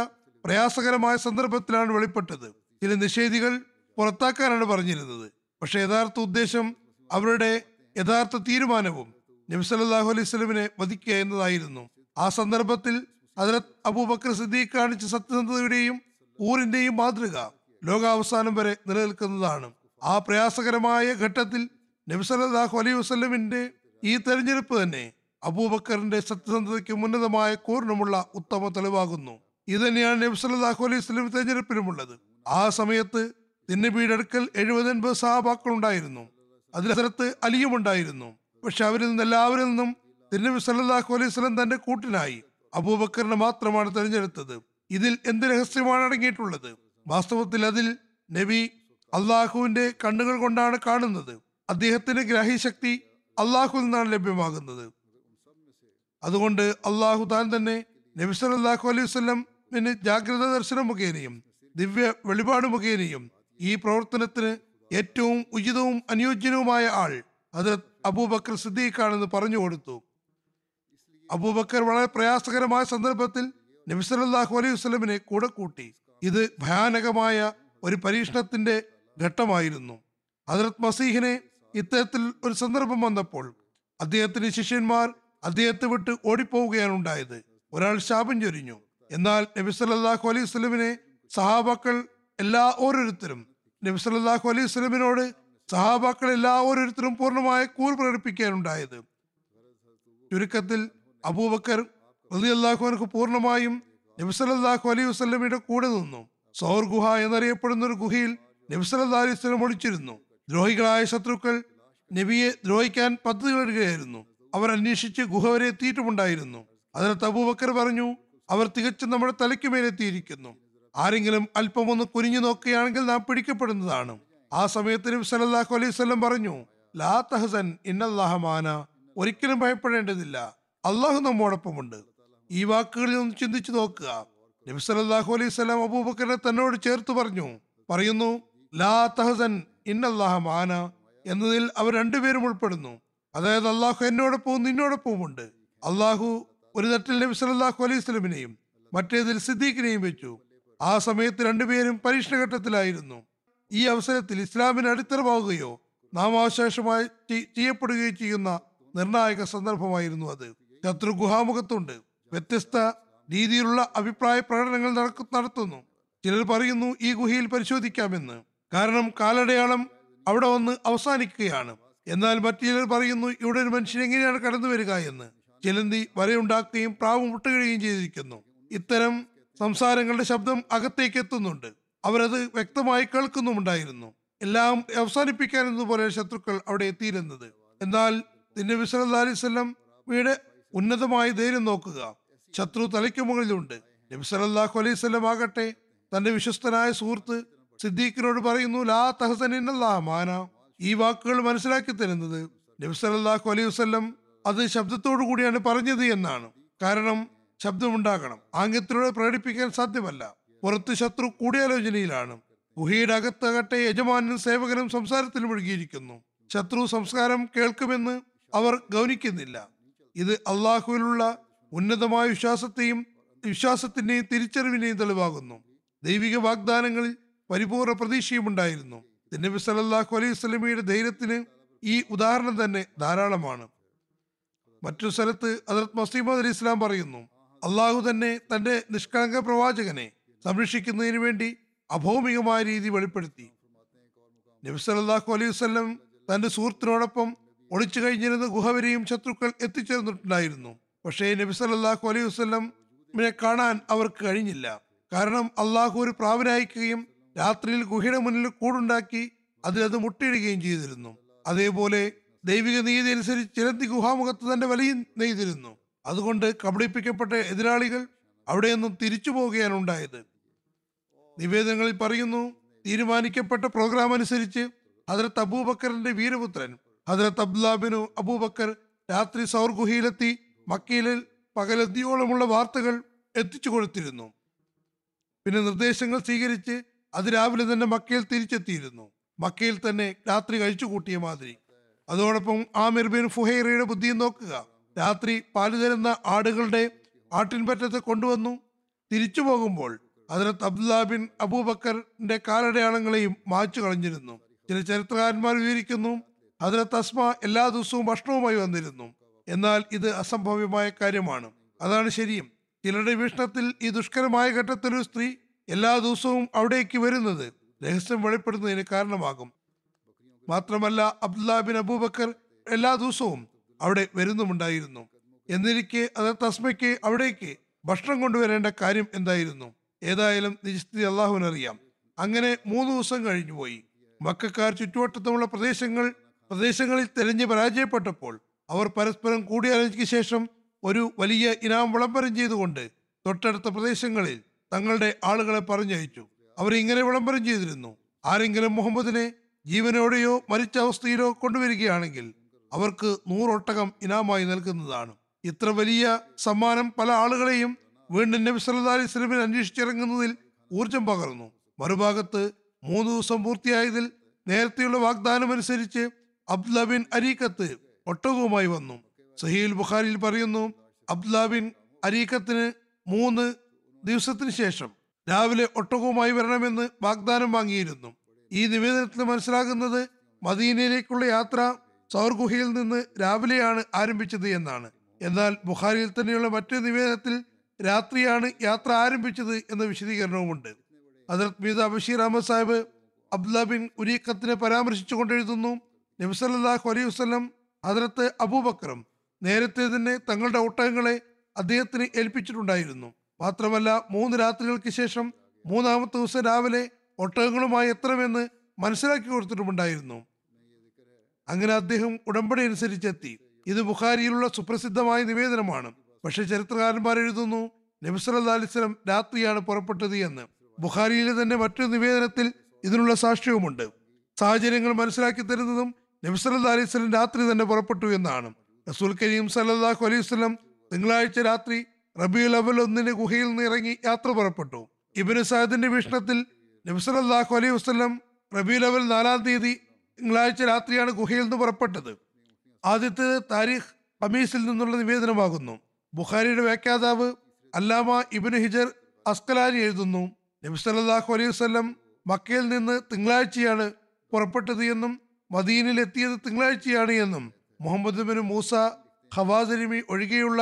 പ്രയാസകരമായ സന്ദർഭത്തിലാണ് വെളിപ്പെട്ടത്. ചില നിഷേധികൾ പുറത്താക്കാനാണ് പറഞ്ഞിരുന്നത്. പക്ഷെ യഥാർത്ഥ ഉദ്ദേശം അവരുടെ യഥാർത്ഥ തീരുമാനവും നബി സല്ലല്ലാഹു അലൈഹി സ്വലമിനെ വധിക്കുക എന്നതായിരുന്നു. ആ സന്ദർഭത്തിൽ അതിലത്ത് അബൂബക്കർ സിദ്ദീഖ് കാണിച്ച സത്യസന്ധതയുടെയും ഊറിന്റെയും മാതൃക ലോകാവസാനം വരെ നിലനിൽക്കുന്നതാണ്. ആ പ്രയാസകരമായ ഘട്ടത്തിൽ നബി സല്ലല്ലാഹു അലൈഹി വസല്ലമിന്റെ ഈ തെരഞ്ഞെടുപ്പ് തന്നെ അബൂബക്കറിന്റെ സത്യസന്ധതയ്ക്ക് ഉന്നതമായ കൂർണമുള്ള ഉത്തമ തെളിവാകുന്നു. ഇത് തന്നെയാണ് നബി സല്ലല്ലാഹു അലൈഹി വസല്ലം തെരഞ്ഞെടുപ്പിലുമുള്ളത്. ആ സമയത്ത് തിന്നബിയുടെ അടുക്കൽ എഴുപതൻപത് സഹാബാക്കൾ ഉണ്ടായിരുന്നു. അതിൽ സ്ഥലത്ത് അലിയും ഉണ്ടായിരുന്നു. പക്ഷെ അവരിൽ നിന്ന് എല്ലാവരിൽ നിന്നും തിരുനബി സല്ലല്ലാഹു അലൈഹി വസല്ലം തന്റെ കൂട്ടിനായി അബൂബക്കറിനെ മാത്രമാണ് തെരഞ്ഞെടുത്തത്. ഇതിൽ എന്ത് രഹസ്യമാണ് അടങ്ങിയിട്ടുള്ളത്? വാസ്തവത്തിൽ അതിൽ നബി അള്ളാഹുവിന്റെ കണ്ണുകൾ കൊണ്ടാണ് കാണുന്നത്. അദ്ദേഹത്തിന്റെ ഗ്രാഹ്യശക്തി അള്ളാഹു നിന്നാണ് ലഭ്യമാകുന്നത്. അതുകൊണ്ട് അള്ളാഹു താൻ തന്നെ നബി സല്ലാഹു അലൈഹി വസല്ലമിന് ജാഗ്രത ദർശനം മുഖേനയും ദിവ്യ വെളിപാട് മുഖേനയും ഈ പ്രവർത്തനത്തിന് ഏറ്റവും ഉചിതവും അനുയോജ്യനുമായ ആൾ അത് അബൂബക്കർ സിദ്ദീഖാണെന്ന് പറഞ്ഞു കൊടുത്തു. അബൂബക്കർ വളരെ പ്രയാസകരമായ സന്ദർഭത്തിൽ നബി സല്ലാഹു അലൈഹി വസ്ലമിനെ കൂടെ കൂട്ടി. ഇത് ഭയാനകമായ ഒരു പരീക്ഷണത്തിന്റെ ഘട്ടമായിരുന്നു. ഹജറത് മസീഹിനെ ഇത്തരത്തിൽ ഒരു സന്ദർഭം വന്നപ്പോൾ അദ്ദേഹത്തിന്റെ ശിഷ്യന്മാർ അദ്ദേഹത്തെ വിട്ട് ഓടിപ്പോവുകയാണ് ഉണ്ടായത്. ഒരാൾ ശാപം ചൊരിഞ്ഞു. എന്നാൽ നബി സല്ലാഹു അലൈഹി സ്വലമിനെ സഹാബാക്കൾ എല്ലാ ഓരോരുത്തരും നബി സല്ലാഹു അലൈഹി സ്വലമിനോട് സഹാബാക്കൾ എല്ലാ ഓരോരുത്തരും പൂർണമായ കൂർ പ്രകടിപ്പിക്കാനുണ്ടായത് ചുരുക്കത്തിൽ അബൂബക്കർ റലി അൻഹു പൂർണമായും നബി സല്ലല്ലാഹു അലൈഹി വസ്ലമിയുടെ കൂടെ നിന്നു. സൗർ ഗുഹ എന്നറിയപ്പെടുന്ന ഒരു ഗുഹയിൽ നബി സല്ലല്ലാഹു അലൈഹി വസല്ലം ഒളിച്ചിരുന്നു. ദ്രോഹികളായ ശത്രുക്കൾ നബിയെ ദ്രോഹിക്കാൻ പദ്ധതിയിടുകയായിരുന്നു അവർ അന്വേഷിച്ച് ഗുഹ വരെ എത്തിയിട്ടുമുണ്ടായിരുന്നു. അതിനകത്ത് അബൂബക്കർ പറഞ്ഞു അവർ തികച്ചും നമ്മുടെ തലയ്ക്ക് മേലെത്തിയിരിക്കുന്നു ആരെങ്കിലും അല്പം ഒന്ന് കുനിഞ്ഞു നോക്കുകയാണെങ്കിൽ നാം പിടിക്കപ്പെടുന്നതാണ്. ആ സമയത്ത് നബി സല്ലല്ലാഹു അലൈഹി വസല്ലം പറഞ്ഞു ലാ തഹസൻ ഇന്നല്ലാഹ മാന. ഒരിക്കലും ഭയപ്പെടേണ്ടതില്ല. അള്ളാഹു നമ്മോടൊപ്പമുണ്ട്. ഈ വാക്കുകളിൽ ഒന്ന് ചിന്തിച്ചു നോക്കുക. നബി സല്ലല്ലാഹു അലൈഹി വസല്ലം അബൂബക്കറിനെ തന്നോട് ചേർത്ത് പറഞ്ഞു പറയുന്നു ലാ തഹസൻ ഇന്നല്ലാഹ മാന എന്നതിൽ അവർ രണ്ടുപേരും ഉൾപ്പെടുന്നു. അതായത് അള്ളാഹു എന്നോടൊപ്പവും നിന്നോടൊപ്പവും ഉണ്ട് അള്ളാഹു ഒരു തട്ടിൽ നബി സല്ലല്ലാഹു അലൈഹി സ്വലമിനെയും മറ്റേതിൽ സിദ്ദീഖിനെയും വെച്ചു. ആ സമയത്ത് രണ്ടുപേരും പരീക്ഷണഘട്ടത്തിലായിരുന്നു. ഈ അവസരത്തിൽ ഇസ്ലാമിന് അടിത്തറമാവുകയോ നാമാവശേഷമായി ചെയ്- ചെയ്യപ്പെടുകയോ ചെയ്യുന്ന നിർണായക സന്ദർഭമായിരുന്നു അത്. ശത്രു ഗുഹാമുഖത്തുണ്ട്. വ്യത്യസ്ത രീതിയിലുള്ള അഭിപ്രായ പ്രകടനങ്ങൾ നടത്തുന്നു. ചിലർ പറയുന്നു ഈ ഗുഹയിൽ പരിശോധിക്കാമെന്ന്. കാരണം കാലടയാളം അവിടെ വന്ന് അവസാനിക്കുകയാണ്. എന്നാൽ മറ്റു ചിലർ പറയുന്നു ഇവിടെ ഒരു മനുഷ്യൻ എങ്ങനെയാണ് കടന്നു വരിക എന്ന്? ചിലന്തി വരയുണ്ടാക്കുകയും പ്രാവും മുട്ടുകയും ചെയ്തിരിക്കുന്നു. ഇത്തരം സംസാരങ്ങളുടെ ശബ്ദം അകത്തേക്ക് എത്തുന്നുണ്ട്. അവരത് വ്യക്തമായി കേൾക്കുന്നുമുണ്ടായിരുന്നു. എല്ലാം അവസാനിപ്പിക്കാൻ എന്നതുപോലെ ശത്രുക്കൾ അവിടെ എത്തിയിരുന്നത്. എന്നാൽ നബി സല്ലല്ലാഹു അലൈഹി വസല്ലം വീട് ഉന്നതമായ ധൈര്യം നോക്കുക. ശത്രു തലയ്ക്ക് മുകളിലുണ്ട്. നബി അലൈഹി വസല്ലം ആകട്ടെ തന്റെ വിശ്വസ്തനായ സുഹൃത്ത് സിദ്ദീഖിനോട് പറയുന്നു ലാ തഹസനിന്നല്ലാഹ മാന ഈ വാക്കുകൾ മനസ്സിലാക്കി തരുന്നത്. നബി സല്ലല്ലാഹു അലൈഹി വസല്ലം അത് ശബ്ദത്തോടു കൂടിയാണ് പറഞ്ഞത് എന്നാണ്. കാരണം ശബ്ദമുണ്ടാകണം. ആംഗ്യത്തിലൂടെ പ്രകടിപ്പിക്കാൻ സാധ്യമല്ല. പുറത്ത് ശത്രു കൂടിയാലോചനയിലാണ്. ഗുഹയുടെ അകത്തകട്ടെ യജമാനും സേവകനും സംസാരത്തിൽ മുഴുകിയിരിക്കുന്നു. ശത്രു സംസ്കാരം കേൾക്കുമെന്ന് അവർ ഗൗനിക്കുന്നില്ല. ഇത് അള്ളാഹുവിലുള്ള ഉന്നതമായ വിശ്വാസത്തെയും വിശ്വാസത്തിന്റെയും തിരിച്ചറിവിനെയും തെളിവാകുന്നു ദൈവിക വാഗ്ദാനങ്ങളിൽ പരിപൂർണ പ്രതീക്ഷയും ഉണ്ടായിരുന്നു. നബി സല്ലല്ലാഹു അലൈഹി വസല്ലമയുടെ ധൈര്യത്തിന് ഈ ഉദാഹരണം തന്നെ ധാരാളമാണ്. മറ്റു സ്ഥലത്ത് ഹജറത് മസീമദ് അലി ഇസ്ലാം പറയുന്നു അള്ളാഹു തന്നെ തന്റെ നിഷ്കളങ്ക പ്രവാചകനെ സംരക്ഷിക്കുന്നതിന് വേണ്ടി അഭൗമികമായ രീതി വെളിപ്പെടുത്തി. നബി സല്ലല്ലാഹു അലൈഹി വസല്ലം തന്റെ സുഹൃത്തിനോടൊപ്പം ഒളിച്ചു കഴിഞ്ഞിരുന്ന ഗുഹവരെയും ശത്രുക്കൾ എത്തിച്ചേർന്നിട്ടുണ്ടായിരുന്നു. പക്ഷേ നബി സല്ലല്ലാഹു അലൈഹി വസല്ലമിനെ കാണാൻ അവർക്ക് കഴിഞ്ഞില്ല. കാരണം അള്ളാഹു ഒരു പ്രാവനയക്കുകയും രാത്രിയിൽ ഗുഹയുടെ മുന്നിൽ കൂടുണ്ടാക്കി അതിലത് മുട്ടയിടുകയും ചെയ്തിരുന്നു. അതേപോലെ ദൈവിക നീതി അനുസരിച്ച് ചിലന്തി ഗുഹാമുഖത്ത് തന്റെ വലയും നെയ്തിരുന്നു. അതുകൊണ്ട് കബളിപ്പിക്കപ്പെട്ട എതിരാളികൾ അവിടെ നിന്നും തിരിച്ചു പോവുകയാണ് ഉണ്ടായത്. നിവേദനങ്ങളിൽ പറയുന്നു തീരുമാനിക്കപ്പെട്ട പ്രോഗ്രാം അനുസരിച്ച് ഹജരത്ത് അബൂബക്കറിന്റെ വീരപുത്രൻ ഹജരത്ത് അബ്ദുല്ലാബിനു അബൂബക്കർ രാത്രി സൗർ ഗുഹയിലെത്തി മക്കയിലെ പകലെത്തിയോളമുള്ള വാർത്തകൾ എത്തിച്ചു കൊടുത്തിരുന്നു. പിന്നെ നിർദ്ദേശങ്ങൾ സ്വീകരിച്ച് അത് രാവിലെ തന്നെ മക്കയിൽ തിരിച്ചെത്തിയിരുന്നു. മക്കയിൽ തന്നെ രാത്രി കഴിച്ചു കൂട്ടിയ മാതിരി. അതോടൊപ്പം ആമിർ ബിൻ ഫുഹൈറയുടെ ബുദ്ധിയും നോക്കുക. രാത്രി പാൽ തരുന്ന ആടുകളുടെ ആട്ടിൻപറ്റത്തെ കൊണ്ടുവന്നു. തിരിച്ചു പോകുമ്പോൾ ഹജരത്ത് അബ്ദുല്ല ബിൻ അബൂബക്കറിന്റെ കാലടയാളങ്ങളെയും മായ്ച്ചു കളഞ്ഞിരുന്നു. ചില ചരിത്രകാരന്മാർ വിവരിക്കുന്നു ഹജരത്ത് അസ്മ എല്ലാ ദിവസവും ഭക്ഷണവുമായി വന്നിരുന്നു. എന്നാൽ ഇത് അസംഭവ്യമായ കാര്യമാണ്. അതാണ് ശരിയും. ചിലരുടെ വീക്ഷണത്തിൽ ഈ ദുഷ്കരമായ ഘട്ടത്തിൽ ഒരു സ്ത്രീ എല്ലാ ദിവസവും അവിടേക്ക് വരുന്നത് രഹസ്യം വെളിപ്പെടുന്നതിന് കാരണമാകും. മാത്രമല്ല അബ്ദുല്ല ബിൻ അബൂബക്കർ എല്ലാ ദിവസവും അവിടെ വരുന്നുമുണ്ടായിരുന്നു. എന്നിരിക്കെ അത് തസ്മയ്ക്ക് അവിടേക്ക് ഭക്ഷണം കൊണ്ടുവരേണ്ട കാര്യം എന്തായിരുന്നു? ഏതായാലും നിജസ്ഥിതി അള്ളാഹുവിനറിയാം. അങ്ങനെ മൂന്ന് ദിവസം കഴിഞ്ഞുപോയി മക്കാർ ചുറ്റുവട്ടത്തുമുള്ള പ്രദേശങ്ങൾ പ്രദേശങ്ങളിൽ തെരഞ്ഞു പരാജയപ്പെട്ടപ്പോൾ അവർ പരസ്പരം കൂടിയാലോചിക്ക് ശേഷം ഒരു വലിയ ഇനാം വിളംബരം ചെയ്തുകൊണ്ട് തൊട്ടടുത്ത പ്രദേശങ്ങളിൽ തങ്ങളുടെ ആളുകളെ പറഞ്ഞയച്ചു. അവർ ഇങ്ങനെ വിളംബരം ചെയ്തിരുന്നു. ആരെങ്കിലും മുഹമ്മദിനെ ജീവനോടെയോ മരിച്ച അവസ്ഥയിലോ കൊണ്ടുവരികയാണെങ്കിൽ അവർക്ക് നൂറൊട്ടകം ഇനാമായി നൽകുന്നതാണ്. ഇത്ര വലിയ സമ്മാനം പല ആളുകളെയും വീണ്ടും നബി സല്ലി അലൈഹി അന്വേഷിച്ചിറങ്ങുന്നതിൽ ഊർജം പകർന്നു. മറുഭാഗത്ത് മൂന്ന് ദിവസം പൂർത്തിയായതിൽ നേരത്തെയുള്ള വാഗ്ദാനം അനുസരിച്ച് അബ്ദുല്ല ബിൻ അരീക്കത്ത് ഒട്ടകവുമായി വന്നു. സഹീൽ ബുഖാരിയിൽ പറയുന്നു അബ്ദുല്ല ബിൻ അരീക്കത്തിന് മൂന്ന് ദിവസത്തിന് ശേഷം രാവിലെ ഒട്ടകവുമായി വരണമെന്ന് വാഗ്ദാനം വാങ്ങിയിരുന്നു. ഈ നിവേദനത്തിൽ മനസ്സിലാകുന്നത് മദീനയിലേക്കുള്ള യാത്ര സൗർ ഗുഹയിൽ നിന്ന് രാവിലെയാണ് ആരംഭിച്ചത് എന്നാണ്. എന്നാൽ ബുഖാരിയിൽ തന്നെയുള്ള മറ്റൊരു നിവേദനത്തിൽ രാത്രിയാണ് യാത്ര ആരംഭിച്ചത് എന്ന വിശദീകരണവുമുണ്ട്. ഹജറത് മീത ബഷീർ അഹമ്മദ് സാഹിബ് അബ്ദുല്ല ബിൻ ഉരീഖത്തിനെ പരാമർശിച്ചുകൊണ്ട് എഴുതുന്നു നബിസല്ലാഹു അലൈഹി വസ്ലം ഹജറത്ത് അബൂബക്കറും നേരത്തെ തന്നെ തങ്ങളുടെ ഒട്ടകങ്ങളെ അദ്ദേഹത്തിന് ഏൽപ്പിച്ചിട്ടുണ്ടായിരുന്നു. മാത്രമല്ല മൂന്ന് രാത്രികൾക്ക് ശേഷം മൂന്നാമത്തെ ദിവസം രാവിലെ ഒട്ടകങ്ങളുമായി എത്തണമെന്ന് മനസ്സിലാക്കി കൊടുത്തിട്ടുമുണ്ടായിരുന്നു. അങ്ങനെ അദ്ദേഹം ഉടമ്പടി അനുസരിച്ചെത്തി. ഇത് ബുഖാരിയിലുള്ള സുപ്രസിദ്ധമായ നിവേദനമാണ്. പക്ഷെ ചരിത്രകാരന്മാർ എഴുതുന്നു നബിസല്ലാ രാത്രിയാണ് പുറപ്പെട്ടത് എന്ന്. ബുഖാരിയിലെ തന്നെ മറ്റൊരു നിവേദനത്തിൽ ഇതിനുള്ള സാക്ഷ്യവുമുണ്ട്. സാഹചര്യങ്ങൾ മനസ്സിലാക്കി തരുന്നതും നബിസല്ലാ അലൈഹി സ്വലം രാത്രി തന്നെ പുറപ്പെട്ടു എന്നാണ്. റസൂൽ കരീം സല്ലാഹു അലൈഹി വസ്ലം തിങ്കളാഴ്ച രാത്രി റബിയുൽ അവൽ ഒന്നിന് ഗുഹയിൽ നിന്ന് ഇറങ്ങി യാത്ര പുറപ്പെട്ടു. ഇബിന് സാദിന്റെ വീക്ഷണത്തിൽ നബ്സലാഹു അലൈഹി വസ്ലം റബിയുൽ അവൽ നാലാം തീയതി തിങ്കളാഴ്ച രാത്രിയാണ് ഗുഹയിൽ നിന്ന് പുറപ്പെട്ടത്. ആദ്യത്തെ താരിഖ് ഹമീസിൽ നിന്നുള്ള നിവേദനമാകുന്നു. ബുഖാരിയുടെ വ്യാഖ്യാതാവ് അല്ലാമ ഇബിന് ഹിജർ അസ്കലാനി എഴുതുന്നു നബി സല്ലല്ലാഹു അലൈഹി വസ്ലം മക്കയിൽ നിന്ന് തിങ്കളാഴ്ചയാണ് പുറപ്പെട്ടത് എന്നും മദീനിൽ എത്തിയത് തിങ്കളാഴ്ചയാണ് എന്നും മുഹമ്മദ് ബിൻ മൂസ ഖവാസരിമി ഒഴികെയുള്ള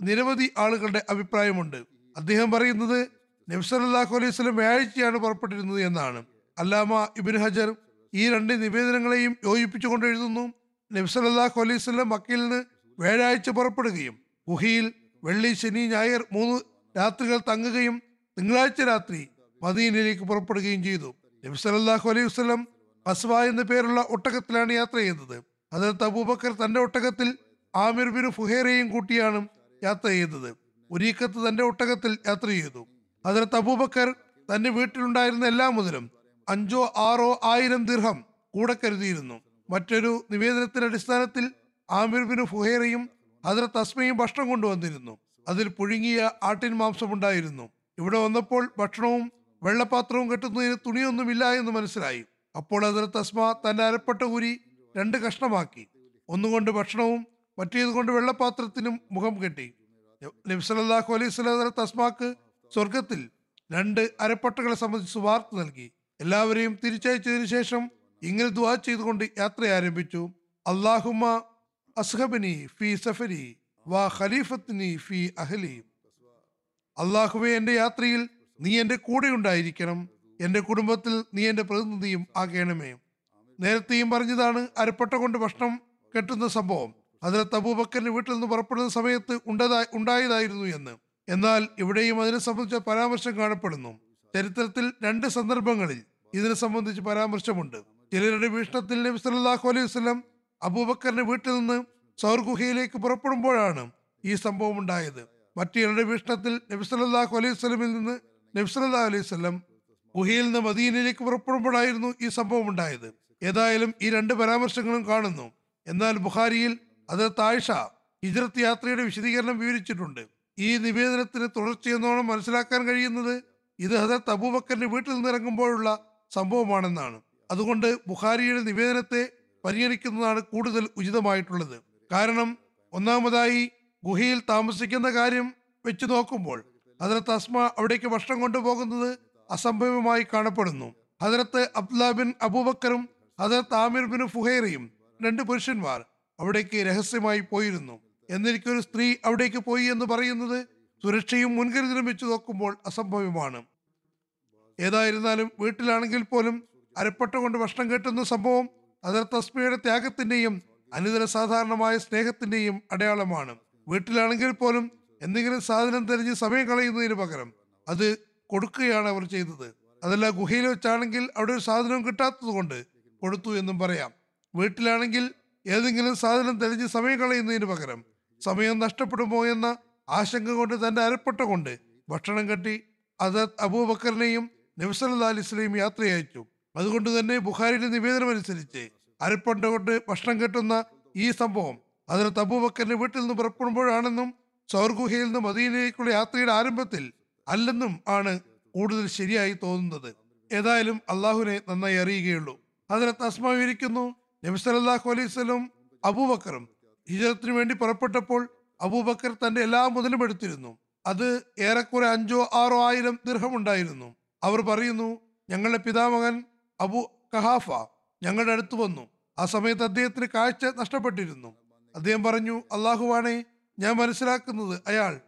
നിരവധി ആളുകളുടെ അഭിപ്രായമുണ്ട്. അദ്ദേഹം പറയുന്നത് നബി അള്ളാഹു അലൈഹി സ്വലം വ്യാഴ്ചയാണ് പുറപ്പെട്ടിരുന്നത് എന്നാണ്. അല്ലാമ ഇബിൻ ഹജർ ഈ രണ്ട് നിവേദനങ്ങളെയും യോജിപ്പിച്ചുകൊണ്ട് എഴുതുന്നു. നബി അള്ളാഹു അലൈഹി സ്വലം മക്കയിൽ നിന്ന് വ്യാഴാഴ്ച പുറപ്പെടുകയും ഗുഹയിൽ വെള്ളി ശനി ഞായർ മൂന്ന് രാത്രികൾ തങ്ങുകയും തിങ്കളാഴ്ച രാത്രി മദീനയിലേക്ക് പുറപ്പെടുകയും ചെയ്തു. നബി അള്ളാഹു അലൈഹി സ്വലം അസ്വ എന്ന പേരുള്ള ഒട്ടകത്തിലാണ് യാത്ര ചെയ്തത്. അതിൽ തബൂബക്കർ തന്റെ ഒട്ടകത്തിൽ ആമിർ ബിൻ ഫുഹേറയും കൂട്ടിയാണ് യാത്ര ചെയ്തത്. ഒരീക്കത്ത് തന്റെ ഒട്ടകത്തിൽ യാത്ര ചെയ്തു. അതിന് തബൂബക്കർ തന്റെ വീട്ടിലുണ്ടായിരുന്ന എല്ലാ മുതലും അഞ്ചോ ആറോ ആയിരം ദീർഹം കൂടെ കരുതിയിരുന്നു. മറ്റൊരു നിവേദനത്തിന്റെ അടിസ്ഥാനത്തിൽ ആമിർ ഫുഹേറയും അതിന് തസ്മയും ഭക്ഷണം കൊണ്ടുവന്നിരുന്നു. അതിൽ പുഴുങ്ങിയ ആട്ടിൻ മാംസമുണ്ടായിരുന്നു ഇവിടെ വന്നപ്പോൾ ഭക്ഷണവും വെള്ളപാത്രവും കെട്ടുന്നതിന് തുണിയൊന്നുമില്ല എന്ന് മനസ്സിലായി. അപ്പോൾ അതിന് തസ്മ തന്റെ അരപ്പട്ട ഊരി രണ്ട് കഷ്ണമാക്കി. ഒന്നുകൊണ്ട് ഭക്ഷണവും മറ്റേതുകൊണ്ട് വെള്ളപാത്രത്തിനും മുഖം കെട്ടി. നബ്സലാഹു അലൈഹി സ്വലം തസ്മാക്ക് സ്വർഗത്തിൽ രണ്ട് അരപ്പട്ടകളെ സംബന്ധിച്ച് വാർത്ത നൽകി. എല്ലാവരെയും തിരിച്ചയച്ചതിനു ശേഷം ഇങ്ങനെ ദുവാ ചെയ്തുകൊണ്ട് യാത്ര ആരംഭിച്ചു. അള്ളാഹുമ അസ്ഹബിനി ഫി സഫരി വാ ഖലീഫത്തിനി ഫി അഹലി. അള്ളാഹുവെ എന്റെ യാത്രയിൽ നീ എന്റെ കൂടെ ഉണ്ടായിരിക്കണം. എന്റെ കുടുംബത്തിൽ നീ എന്റെ പ്രതിനിധിയും ആകേണമേ. നേരത്തെയും പറഞ്ഞതാണ് അരപ്പട്ട കൊണ്ട് ഭക്ഷണം കെട്ടുന്ന സംഭവം. അതിലത്ത് അബൂബക്കറിന്റെ വീട്ടിൽ നിന്ന് പുറപ്പെടുന്ന സമയത്ത് ഉണ്ടതാ ഉണ്ടായതായിരുന്നു എന്ന്. എന്നാൽ ഇവിടെയും അതിനെ സംബന്ധിച്ച പരാമർശം കാണപ്പെടുന്നു. ചരിത്രത്തിൽ രണ്ട് സന്ദർഭങ്ങളിൽ ഇതിനെ സംബന്ധിച്ച് പരാമർശമുണ്ട്. ചിലരുടെ വീക്ഷണത്തിൽ നബി സല്ലാഹു അലൈഹി വസ്ലം അബൂബക്കറിന്റെ വീട്ടിൽ നിന്ന് സൗർ ഗുഹയിലേക്ക് പുറപ്പെടുമ്പോഴാണ് ഈ സംഭവം ഉണ്ടായത്. മറ്റു ചിലരുടെ വീക്ഷണത്തിൽ നബി സല്ലാഹു അലൈഹി വസ്ലമിൽ നിന്ന് നബി സല്ലല്ലാഹു അലൈഹി വസ്ലം ഗുഹയിൽ നിന്ന് മദീനയിലേക്ക് പുറപ്പെടുമ്പോഴായിരുന്നു ഈ സംഭവം ഉണ്ടായത്. ഏതായാലും ഈ രണ്ട് പരാമർശങ്ങളും കാണുന്നു. എന്നാൽ ബുഖാരിയിൽ അത് താഴ്ച ഹിജ്രത്ത് യാത്രയുടെ വിശദീകരണം വിവരിച്ചിട്ടുണ്ട്. ഈ നിവേദനത്തിന് തുടർച്ചയെന്നോണം മനസ്സിലാക്കാൻ കഴിയുന്നത് ഇത് ഹസരത്ത് അബൂബക്കറിന്റെ വീട്ടിൽ നിന്ന് ഇറങ്ങുമ്പോഴുള്ള സംഭവമാണെന്നാണ്. അതുകൊണ്ട് ബുഖാരിയുടെ നിവേദനത്തെ പരിഗണിക്കുന്നതാണ് കൂടുതൽ ഉചിതമായിട്ടുള്ളത്. കാരണം ഒന്നാമതായി ഗുഹയിൽ താമസിക്കുന്ന കാര്യം വെച്ച് നോക്കുമ്പോൾ ഹജറത്ത് അസ്മ അവിടേക്ക് ഭക്ഷണം കൊണ്ടുപോകുന്നത് അസംഭവമായി കാണപ്പെടുന്നു. ഹജറത്ത് അബ്ദുല്ല ബിൻ അബൂബക്കറും ഹജറത്ത് ആമിർ ബിൻ ഫുഹൈറയും രണ്ട് പുരുഷന്മാർ അവിടേക്ക് രഹസ്യമായി പോയിരുന്നു. എന്നിരിക്കൊരു സ്ത്രീ അവിടേക്ക് പോയി എന്ന് പറയുന്നത് സുരക്ഷയും മുൻകരുതലും വെച്ച് നോക്കുമ്പോൾ അസംഭവ്യമാണ് ഏതായിരുന്നാലും വീട്ടിലാണെങ്കിൽ പോലും അരപ്പട്ട കൊണ്ട് ഭക്ഷണം കെട്ടുന്ന സംഭവം അതർ തസ്മയുടെ ത്യാഗത്തിന്റെയും അനുദിന സാധാരണമായ സ്നേഹത്തിന്റെയും അടയാളമാണ്. വീട്ടിലാണെങ്കിൽ പോലും എന്തെങ്കിലും സാധനം തിരഞ്ഞ് സമയം കളയുന്നതിന് പകരം അത് കൊടുക്കുകയാണ് അവർ ചെയ്തത്. അതല്ല ഗുഹയിൽ വെച്ചാണെങ്കിൽ അവിടെ ഒരു സാധനവും കിട്ടാത്തത് കൊണ്ട് കൊടുത്തു എന്നും പറയാം. വീട്ടിലാണെങ്കിൽ ഏതെങ്കിലും സാധനം തെളിഞ്ഞ് സമയം കളയുന്നതിന് പകരം സമയം നഷ്ടപ്പെടുമോ എന്ന ആശങ്ക കൊണ്ട് തന്റെ അരപ്പട്ട കൊണ്ട് ഭക്ഷണം കെട്ടി അത് അബൂബക്കറിനെയും നബ്സല്ലാ അലിസ്ലെയും അതുകൊണ്ട് തന്നെ ബുഖാരിയുടെ നിവേദനം അനുസരിച്ച് അരപ്പട്ട കൊണ്ട് ഭക്ഷണം കെട്ടുന്ന ഈ സംഭവം അതിനകത്ത് അബൂബക്കറിന്റെ വീട്ടിൽ നിന്ന് പുറപ്പെടുമ്പോഴാണെന്നും സൗർഗുഹയിൽ നിന്ന് മദീനയിലേക്കുള്ള യാത്രയുടെ ആരംഭത്തിൽ അല്ലെന്നും ആണ് കൂടുതൽ ശരിയായി തോന്നുന്നത്. ഏതായാലും അള്ളാഹുവിനെ നന്നായി അറിയുകയുള്ളൂ. അതിനകത്ത് അസ്മ വിവരിക്കുന്നു നബി സല്ലാഹു അലൈഹി അബൂബക്കറും ഹിജറത്തിന് വേണ്ടി പുറപ്പെട്ടപ്പോൾ അബൂബക്കർ തന്റെ എല്ലാ മുതലും എടുത്തിരുന്നു. അത് ഏറെക്കുറെ അഞ്ചോ ആറോ ആയിരം ദീർഘം ഉണ്ടായിരുന്നു. അവർ പറയുന്നു ഞങ്ങളുടെ പിതാമകൻ അബു കഹാഫ ഞങ്ങളുടെ അടുത്ത് വന്നു. ആ സമയത്ത് അദ്ദേഹത്തിന് കാഴ്ച നഷ്ടപ്പെട്ടിരുന്നു. അദ്ദേഹം പറഞ്ഞു അള്ളാഹുവാണെ ഞാൻ മനസ്സിലാക്കുന്നത് അയാൾ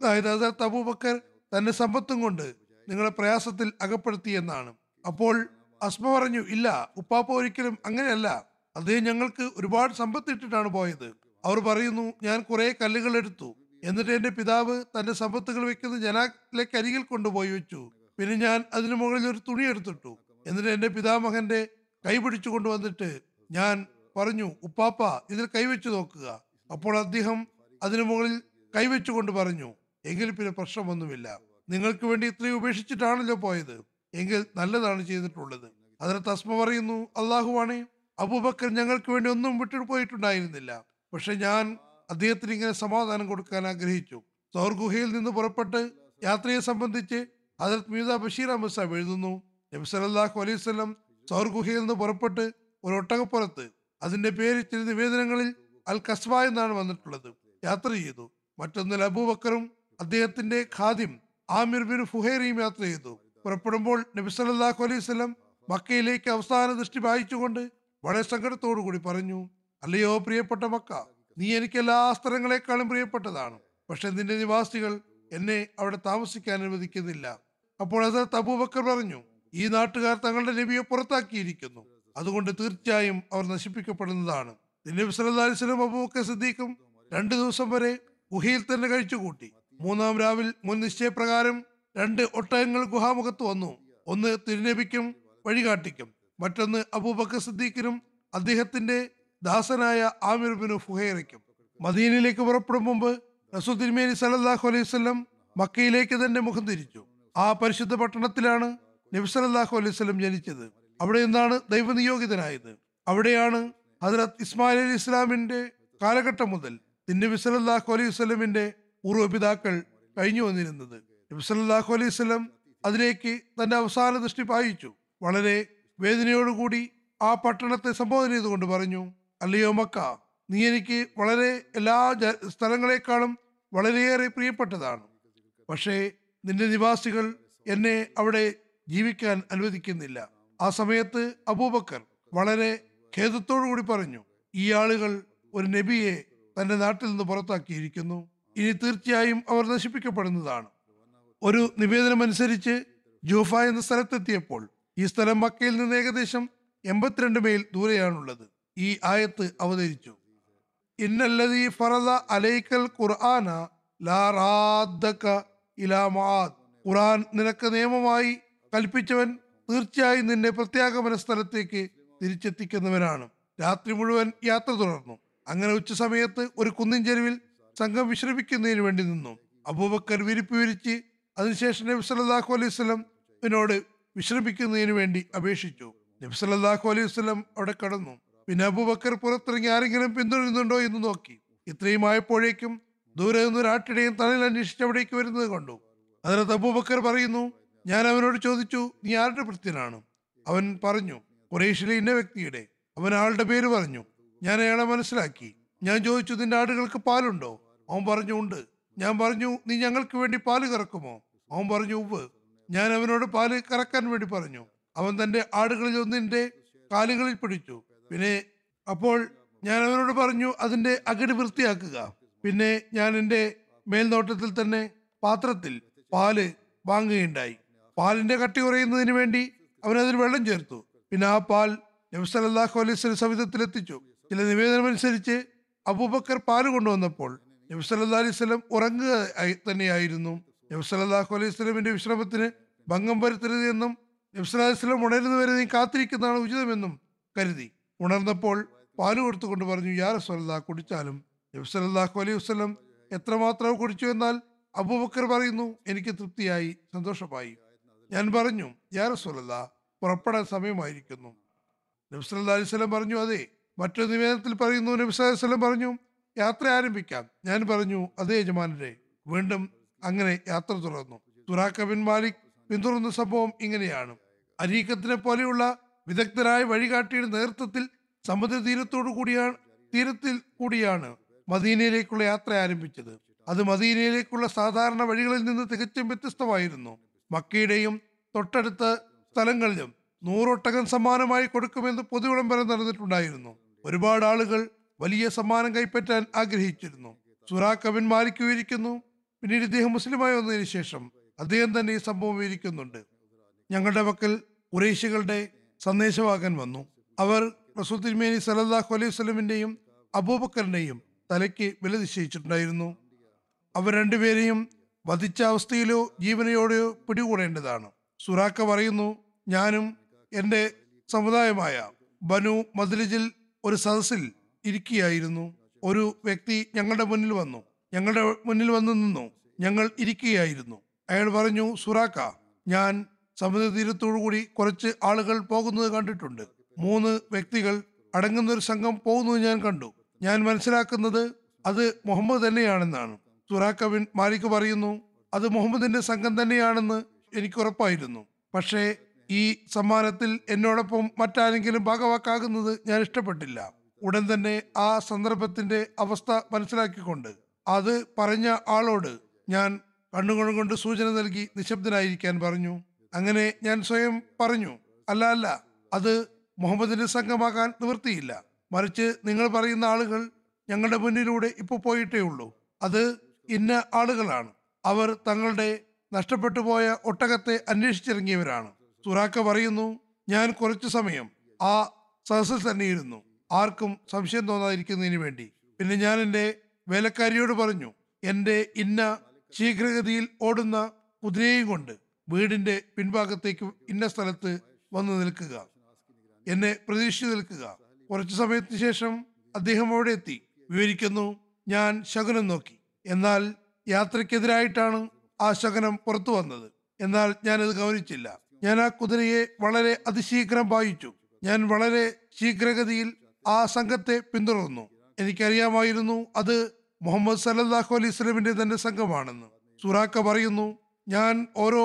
അതായത് ഹസരത്ത് അബൂബക്കർ തന്റെ സമ്പത്തും കൊണ്ട് നിങ്ങളെ പ്രയാസത്തിൽ അകപ്പെടുത്തി എന്നാണ്. അപ്പോൾ അസ്മ പറഞ്ഞു ഇല്ല ഉപ്പാപ്പ ഒരിക്കലും അങ്ങനെയല്ല. അദ്ദേഹം ഞങ്ങൾക്ക് ഒരുപാട് സമ്പത്ത് ഇട്ടിട്ടാണ് പോയത്. അവർ പറയുന്നു ഞാൻ കുറേ കല്ലുകൾ എടുത്തു എന്നിട്ട് എന്റെ പിതാവ് തന്റെ സമ്പത്തുകൾ വെക്കുന്ന ജനാലേക്ക് അരികിൽ കൊണ്ടുപോയി വെച്ചു. പിന്നെ ഞാൻ അതിനു മുകളിൽ ഒരു തുണി എടുത്തിട്ടു. എന്നിട്ട് എന്റെ പിതാമഹന്റെ കൈ പിടിച്ചു കൊണ്ടുവന്നിട്ട് ഞാൻ പറഞ്ഞു ഉപ്പാപ്പ ഇതിൽ കൈവച്ചു നോക്കുക. അപ്പോൾ അദ്ദേഹം അതിനു മുകളിൽ കൈവച്ചുകൊണ്ട് പറഞ്ഞു എങ്കിൽ പിന്നെ പ്രശ്നമൊന്നുമില്ല. നിങ്ങൾക്ക് വേണ്ടി ഇത്രയും ഉപേക്ഷിച്ചിട്ടാണല്ലോ പോയത്. എങ്കിൽ നല്ലതാണ് ചെയ്തിട്ടുള്ളത്. അതിന് തസ്മ പറയുന്നു അള്ളാഹുവാണേ അബൂബക്കർ ഞങ്ങൾക്ക് വേണ്ടി ഒന്നും വിട്ടു പോയിട്ടുണ്ടായിരുന്നില്ല. പക്ഷെ ഞാൻ അദ്ദേഹത്തിന് ഇങ്ങനെ സമാധാനം കൊടുക്കാൻ ആഗ്രഹിച്ചു. സൗർഗുഹയിൽ നിന്ന് പുറപ്പെട്ട് യാത്രയെ സംബന്ധിച്ച് ഹജരത് മീത ബഷീർ അഹമ്മദ് സാബ് എഴുതുന്നു. നബി സല്ലല്ലാഹു അലൈഹി വസല്ലം സൗർഗുഹയിൽ നിന്ന് പുറപ്പെട്ട് ഒരു ഒട്ടകപ്പുറത്ത് അതിന്റെ പേര് ചില നിവേദനങ്ങളിൽ അൽ കസ്ബ എന്നാണ് വന്നിട്ടുള്ളത് യാത്ര ചെയ്തു. മറ്റൊന്നിൽ അബൂബക്കറും അദ്ദേഹത്തിന്റെ ഖാദിം ആമിർ ബിൻ ഫുഹേറിയും യാത്ര ചെയ്തു. പുറപ്പെടുമ്പോൾ നബി സല്ലല്ലാഹു അലൈഹി വസല്ലം മക്കയിലേക്ക് അവസാന ദൃഷ്ടി വായിച്ചുകൊണ്ട് വളരെ സങ്കടത്തോടു കൂടി പറഞ്ഞു അല്ലയോ പ്രിയപ്പെട്ട മക്ക നീ എനിക്ക് എല്ലാ സ്ഥലങ്ങളെക്കാളും പ്രിയപ്പെട്ടതാണ്. പക്ഷെ നിന്റെ നിവാസികൾ എന്നെ അവിടെ താമസിക്കാൻ അനുവദിക്കുന്നില്ല. അപ്പോൾ അത് തബൂബക്കർ പറഞ്ഞു ഈ നാട്ടുകാർ തങ്ങളുടെ നബിയെ പുറത്താക്കിയിരിക്കുന്നു. അതുകൊണ്ട് തീർച്ചയായും അവർ നശിപ്പിക്കപ്പെടുന്നതാണ്. നബി വസല്ലം അബൂബക്കർ സിദ്ദീഖും രണ്ടു ദിവസം വരെ ഗുഹയിൽ തന്നെ കഴിച്ചുകൂട്ടി. മൂന്നാം രാവിൽ മുൻ നിശ്ചയപ്രകാരം രണ്ട് ഒട്ടകങ്ങൾ ഗുഹാമുഖത്ത് വന്നു. ഒന്ന് തിരുനബിക്കും വഴികാട്ടിക്കും. മറ്റൊന്ന് അബൂബക്കർ സിദ്ദീഖിനും അദ്ദേഹത്തിന്റെ ദാസനായ ആമിർ ബിനു ഫുഹൈറയ്ക്കും. മദീനയിലേക്ക് പുറപ്പെടും മുമ്പ് റസൂൽ സലല്ലാഹു അലൈഹി വസല്ലം മക്കയിലേക്ക് തന്നെ മുഖം തിരിച്ചു. ആ പരിശുദ്ധ പട്ടണത്തിലാണ് നബി സലല്ലാഹു അലൈഹി വസല്ലം ജനിച്ചത്. അവിടെ നിന്നാണ് ദൈവനിയോഗിതനായത്. അവിടെയാണ് ഹജറത് ഇസ്മായിൽ അലി ഇസ്ലാമിന്റെ കാലഘട്ടം മുതൽ നബി സലല്ലാഹു അലൈഹി സ്വലമിന്റെ പൂർവപിതാക്കൾ കഴിഞ്ഞു വന്നിരുന്നത്. നബി സലല്ലാഹു അലൈഹി സ്വലം അതിലേക്ക് തന്റെ അവസാന ദൃഷ്ടി പായിച്ചു. വളരെ വേദനയോടുകൂടി ആ പട്ടണത്തെ സംബോധന ചെയ്തുകൊണ്ട് പറഞ്ഞു അല്ലയോ മക്ക നീ എനിക്ക് വളരെ എല്ലാ സ്ഥലങ്ങളെക്കാളും വളരെയേറെ പ്രിയപ്പെട്ടതാണ്. പക്ഷേ നിന്റെ നിവാസികൾ എന്നെ അവിടെ ജീവിക്കാൻ അനുവദിക്കുന്നില്ല. ആ സമയത്ത് അബൂബക്കർ വളരെ ഖേദത്തോടു കൂടി പറഞ്ഞു ഈ ആളുകൾ ഒരു നബിയെ തന്റെ നാട്ടിൽ നിന്ന് പുറത്താക്കിയിരിക്കുന്നു. ഇനി തീർച്ചയായും അവർ നശിപ്പിക്കപ്പെടുന്നതാണ്. ഒരു നിവേദനമനുസരിച്ച് ജൂഫ എന്ന സ്ഥലത്തെത്തിയപ്പോൾ ഈ സ്ഥലം മക്കയിൽ നിന്ന് ഏകദേശം എൺപത്തിരണ്ട് മൈൽ ദൂരെയാണുള്ളത്. ഈ ആയത്ത് അവതരിച്ചു. ഇന്നല്ലതി ഫറദ അലൈക്കൽ ഖുർആന ഇലാ ഖുർആൻ നിനക്ക് നിയമമായി കൽപ്പിച്ചവൻ തീർച്ചയായും നിന്നെ പ്രത്യാഗമന സ്ഥലത്തേക്ക് തിരിച്ചെത്തിക്കുന്നവനാണ്. രാത്രി മുഴുവൻ യാത്ര തുടർന്നു. അങ്ങനെ ഉച്ച സമയത്ത് ഒരു കുന്നിൻ ചെരുവിൽ സംഘം വിശ്രമിക്കുന്നതിന് വേണ്ടി നിന്നു. അബൂബക്കർ വിരിപ്പ് വിരിച്ച് അതിനുശേഷം നബി സല്ലല്ലാഹു അലൈഹി വസല്ലം എന്നോട് വിശ്രമിക്കുന്നതിന് വേണ്ടി അപേക്ഷിച്ചു. നബി അലൈഹി വസ്ലം അവിടെ കടന്നു. പിന്നെ അബൂബക്കർ പുറത്തിറങ്ങി ആരെങ്കിലും പിന്തുടരുന്നുണ്ടോ എന്ന് നോക്കി. ഇത്രയും ആയപ്പോഴേക്കും ദൂരെ നിന്ന് ഒരാട്ടിടയും തണൽ അന്വേഷിച്ച് അവിടേക്ക് വരുന്നത് കണ്ടു. അതിനകത്ത് അബൂബക്കർ പറയുന്നു ഞാൻ അവനോട് ചോദിച്ചു നീ ആരുടെ ഭൃത്യനാണ്? അവൻ പറഞ്ഞു കുറേശിലെ ഇന്ന വ്യക്തിയുടെ. അവൻ ആളുടെ പേര് പറഞ്ഞു ഞാൻ അയാളെ മനസ്സിലാക്കി. ഞാൻ ചോദിച്ചു നിന്റെ ആടുകൾക്ക് പാലുണ്ടോ? അവൻ പറഞ്ഞു ഉണ്ട്. ഞാൻ പറഞ്ഞു നീ ഞങ്ങൾക്ക് വേണ്ടി പാൽ കറക്കുമോ? അവൻ പറഞ്ഞു ഉവ് ഞാൻ അവനോട് പാൽ കറക്കാൻ വേണ്ടി പറഞ്ഞു. അവൻ തന്റെ ആടുകളിൽ ഒന്നിന്റെ കാലുകളിൽ പിടിച്ചു. പിന്നെ അപ്പോൾ ഞാൻ അവനോട് പറഞ്ഞു അതിന്റെ അകിട് വൃത്തിയാക്കുക. പിന്നെ ഞാൻ എന്റെ മേൽനോട്ടത്തിൽ തന്നെ പാത്രത്തിൽ പാൽ വാങ്ങുകയുണ്ടായി. പാലിന്റെ കട്ടി കുറയുന്നതിന് വേണ്ടി അവൻ അതിൽ വെള്ളം ചേർത്തു. പിന്നെ ആ പാൽ നബി സല്ലല്ലാഹു അലൈഹി വസല്ലം സവിധത്തിലെത്തിച്ചു ചില നിവേദനമനുസരിച്ച് അബൂബക്കർ പാൽ കൊണ്ടുവന്നപ്പോൾ നബി സല്ലല്ലാഹു അലൈഹി സ്വലം ഉറങ്ങുക തന്നെയായിരുന്നു. നബി സല്ലല്ലാഹു അലൈഹി സ്വലമിന്റെ വിശ്രമത്തിന് ഭംഗം വരുത്തരുത് എന്നും നബി സല്ലല്ലാഹു വരെ നീ കാത്തിരിക്കുന്നതാണ് ഉചിതമെന്നും കരുതി. ഉണർന്നപ്പോൾ പാൽ കൊടുത്തുകൊണ്ട് പറഞ്ഞു യാ റസോല്ലാ കുടിച്ചാലും നബി സല്ലല്ലാഹു അലൈഹി വസ്ലം എത്രമാത്രം കുടിച്ചു എന്നാൽ? അബൂബക്കർ പറയുന്നു എനിക്ക് തൃപ്തിയായി സന്തോഷമായി. ഞാൻ പറഞ്ഞു യാ റസൂലല്ലാ പുറപ്പെടാൻ സമയമായിരിക്കുന്നു. നബി സല്ലല്ലാഹു അലൈഹി വസല്ലം പറഞ്ഞു അതെ. മറ്റൊരു നിവേദനത്തിൽ പറയുന്നു നബി പറഞ്ഞു യാത്ര ആരംഭിക്കാം. ഞാൻ പറഞ്ഞു അതേ യജമാനരെ വീണ്ടും അങ്ങനെ യാത്ര തുടർന്നു. തുറാക്ക ബിൻ മാലിക് പിന്തുടർന്ന സംഭവം ഇങ്ങനെയാണ്. അരീക്കത്തിനെ പോലെയുള്ള വിദഗ്ധരായ വഴികാട്ടിയുടെ നേതൃത്വത്തിൽ സമുദ്ര തീരത്തോടു കൂടിയാണ് തീരത്തിൽ കൂടിയാണ് മദീനയിലേക്കുള്ള യാത്ര ആരംഭിച്ചത്. അത് മദീനയിലേക്കുള്ള സാധാരണ വഴികളിൽ നിന്ന് തികച്ചും വ്യത്യസ്തമായിരുന്നു. മക്കയുടെയും തൊട്ടടുത്ത സ്ഥലങ്ങളിലും നൂറൊട്ടകം സമ്മാനമായി കൊടുക്കുമെന്ന് പൊതുവിളംബരം നടന്നിട്ടുണ്ടായിരുന്നു. ഒരുപാട് ആളുകൾ വലിയ സമ്മാനം കൈപ്പറ്റാൻ ആഗ്രഹിച്ചിരുന്നു. സുറാഖ് ബിൻ മാലിക് വിവരിക്കുന്നു പിന്നീട് ഇദ്ദേഹം മുസ്ലിമായി വന്നതിന് ശേഷം അദ്ദേഹം തന്നെ ഈ സംഭവം വിവരിക്കുന്നുണ്ട്. ഞങ്ങളുടെ പക്കൽ ഉറേശികളുടെ സന്ദേശവാകൻ വന്നു. അവർ റസൂൽ തിരുമേനി സലല്ലാഹു അലൈഹി വസല്ലമിന്റെയും അബൂബക്കറിന്റെയും തലയ്ക്ക് വില നിശ്ചയിച്ചിട്ടുണ്ടായിരുന്നു. അവർ രണ്ടുപേരെയും വധിച്ച അവസ്ഥയിലോ ജീവനയോടെയോ പിടികൂടേണ്ടതാണ്. സുറാക്ക പറയുന്നു ഞാനും എന്റെ സമുദായമായ ബനു മദ്രിജിൽ ഒരു സദസ്സിൽ ഇരിക്കുകയായിരുന്നു. ഒരു വ്യക്തി ഞങ്ങളുടെ മുന്നിൽ വന്നു. ഞങ്ങളുടെ മുന്നിൽ വന്നു നിന്നു. ഞങ്ങൾ ഇരിക്കുകയായിരുന്നു. അയാൾ പറഞ്ഞു സുറാക്ക ഞാൻ സമുദ്രതീരത്തോടുകൂടി കുറച്ച് ആളുകൾ പോകുന്നത് കണ്ടിട്ടുണ്ട്. മൂന്ന് വ്യക്തികൾ അടങ്ങുന്ന ഒരു സംഘം പോകുന്നത് ഞാൻ കണ്ടു. ഞാൻ മനസ്സിലാക്കുന്നത് അത് മുഹമ്മദ് തന്നെയാണെന്നാണ്. സുറാക്ക ബിൻ മാലിക് പറയുന്നു അത് മുഹമ്മദിന്റെ സംഘം തന്നെയാണെന്ന് എനിക്ക് ഉറപ്പായിരുന്നു. പക്ഷേ ഈ സമ്മാനത്തിൽ എന്നോടൊപ്പം മറ്റാരെങ്കിലും ഭാഗവാക്കാകുന്നത് ഞാൻ ഇഷ്ടപ്പെട്ടില്ല. ഉടൻ തന്നെ ആ സന്ദർഭത്തിന്റെ അവസ്ഥ മനസ്സിലാക്കിക്കൊണ്ട് അത് പറഞ്ഞ ആളോട് ഞാൻ കണ്ണുകൾ കൊണ്ട് സൂചന നൽകി നിശബ്ദനായിരിക്കാൻ പറഞ്ഞു. അങ്ങനെ ഞാൻ സ്വയം പറഞ്ഞു അല്ല അല്ല അത് മുഹമ്മദിന്റെ സംഘമാകാൻ നിവൃത്തിയില്ല. മറിച്ച് നിങ്ങൾ പറയുന്ന ആളുകൾ ഞങ്ങളുടെ മുന്നിലൂടെ ഇപ്പോൾ പോയിട്ടേ ഉള്ളൂ. അത് ഇന്ന ആളുകളാണ്. അവർ തങ്ങളുടെ നഷ്ടപ്പെട്ടു പോയ ഒട്ടകത്തെ അന്വേഷിച്ചിറങ്ങിയവരാണ്. സുറാക്ക പറയുന്നു ഞാൻ കുറച്ചു സമയം ആ സദസ്സിൽ തന്നെയിരുന്നു. ആർക്കും സംശയം തോന്നാതിരിക്കുന്നതിന് വേണ്ടി. പിന്നെ ഞാൻ എന്റെ വേലക്കാരിയോട് പറഞ്ഞു എന്റെ ഇന്ന ശീഘ്രഗതിയിൽ ഓടുന്ന കുതിരയും കൊണ്ട് വീടിന്റെ പിൻഭാഗത്തേക്ക് ഇന്ന സ്ഥലത്ത് വന്നു നിൽക്കുക. എന്നെ പ്രതീക്ഷിച്ചു നിൽക്കുക. കുറച്ചു സമയത്തിന് ശേഷം അദ്ദേഹം അവിടെ എത്തി. വിവരിക്കുന്നു ഞാൻ ശകുനം നോക്കി. എന്നാൽ യാത്രയ്ക്കെതിരായിട്ടാണ് ആ ശകനം പുറത്തു വന്നത്. എന്നാൽ ഞാൻ അത് ഗൗനിച്ചില്ല. ഞാൻ ആ കുതിരയെ വളരെ അതിശീഘ്രം വായിച്ചു ഞാൻ വളരെ ശീഘ്രഗതിയിൽ ആ സംഘത്തെ പിന്തുടർന്നു. എനിക്കറിയാമായിരുന്നു അത് മുഹമ്മദ് സല്ലാഹു അലൈഹി സ്വലമിന്റെ തന്നെ സംഘമാണെന്ന്. സുറാക്ക പറയുന്നു ഞാൻ ഓരോ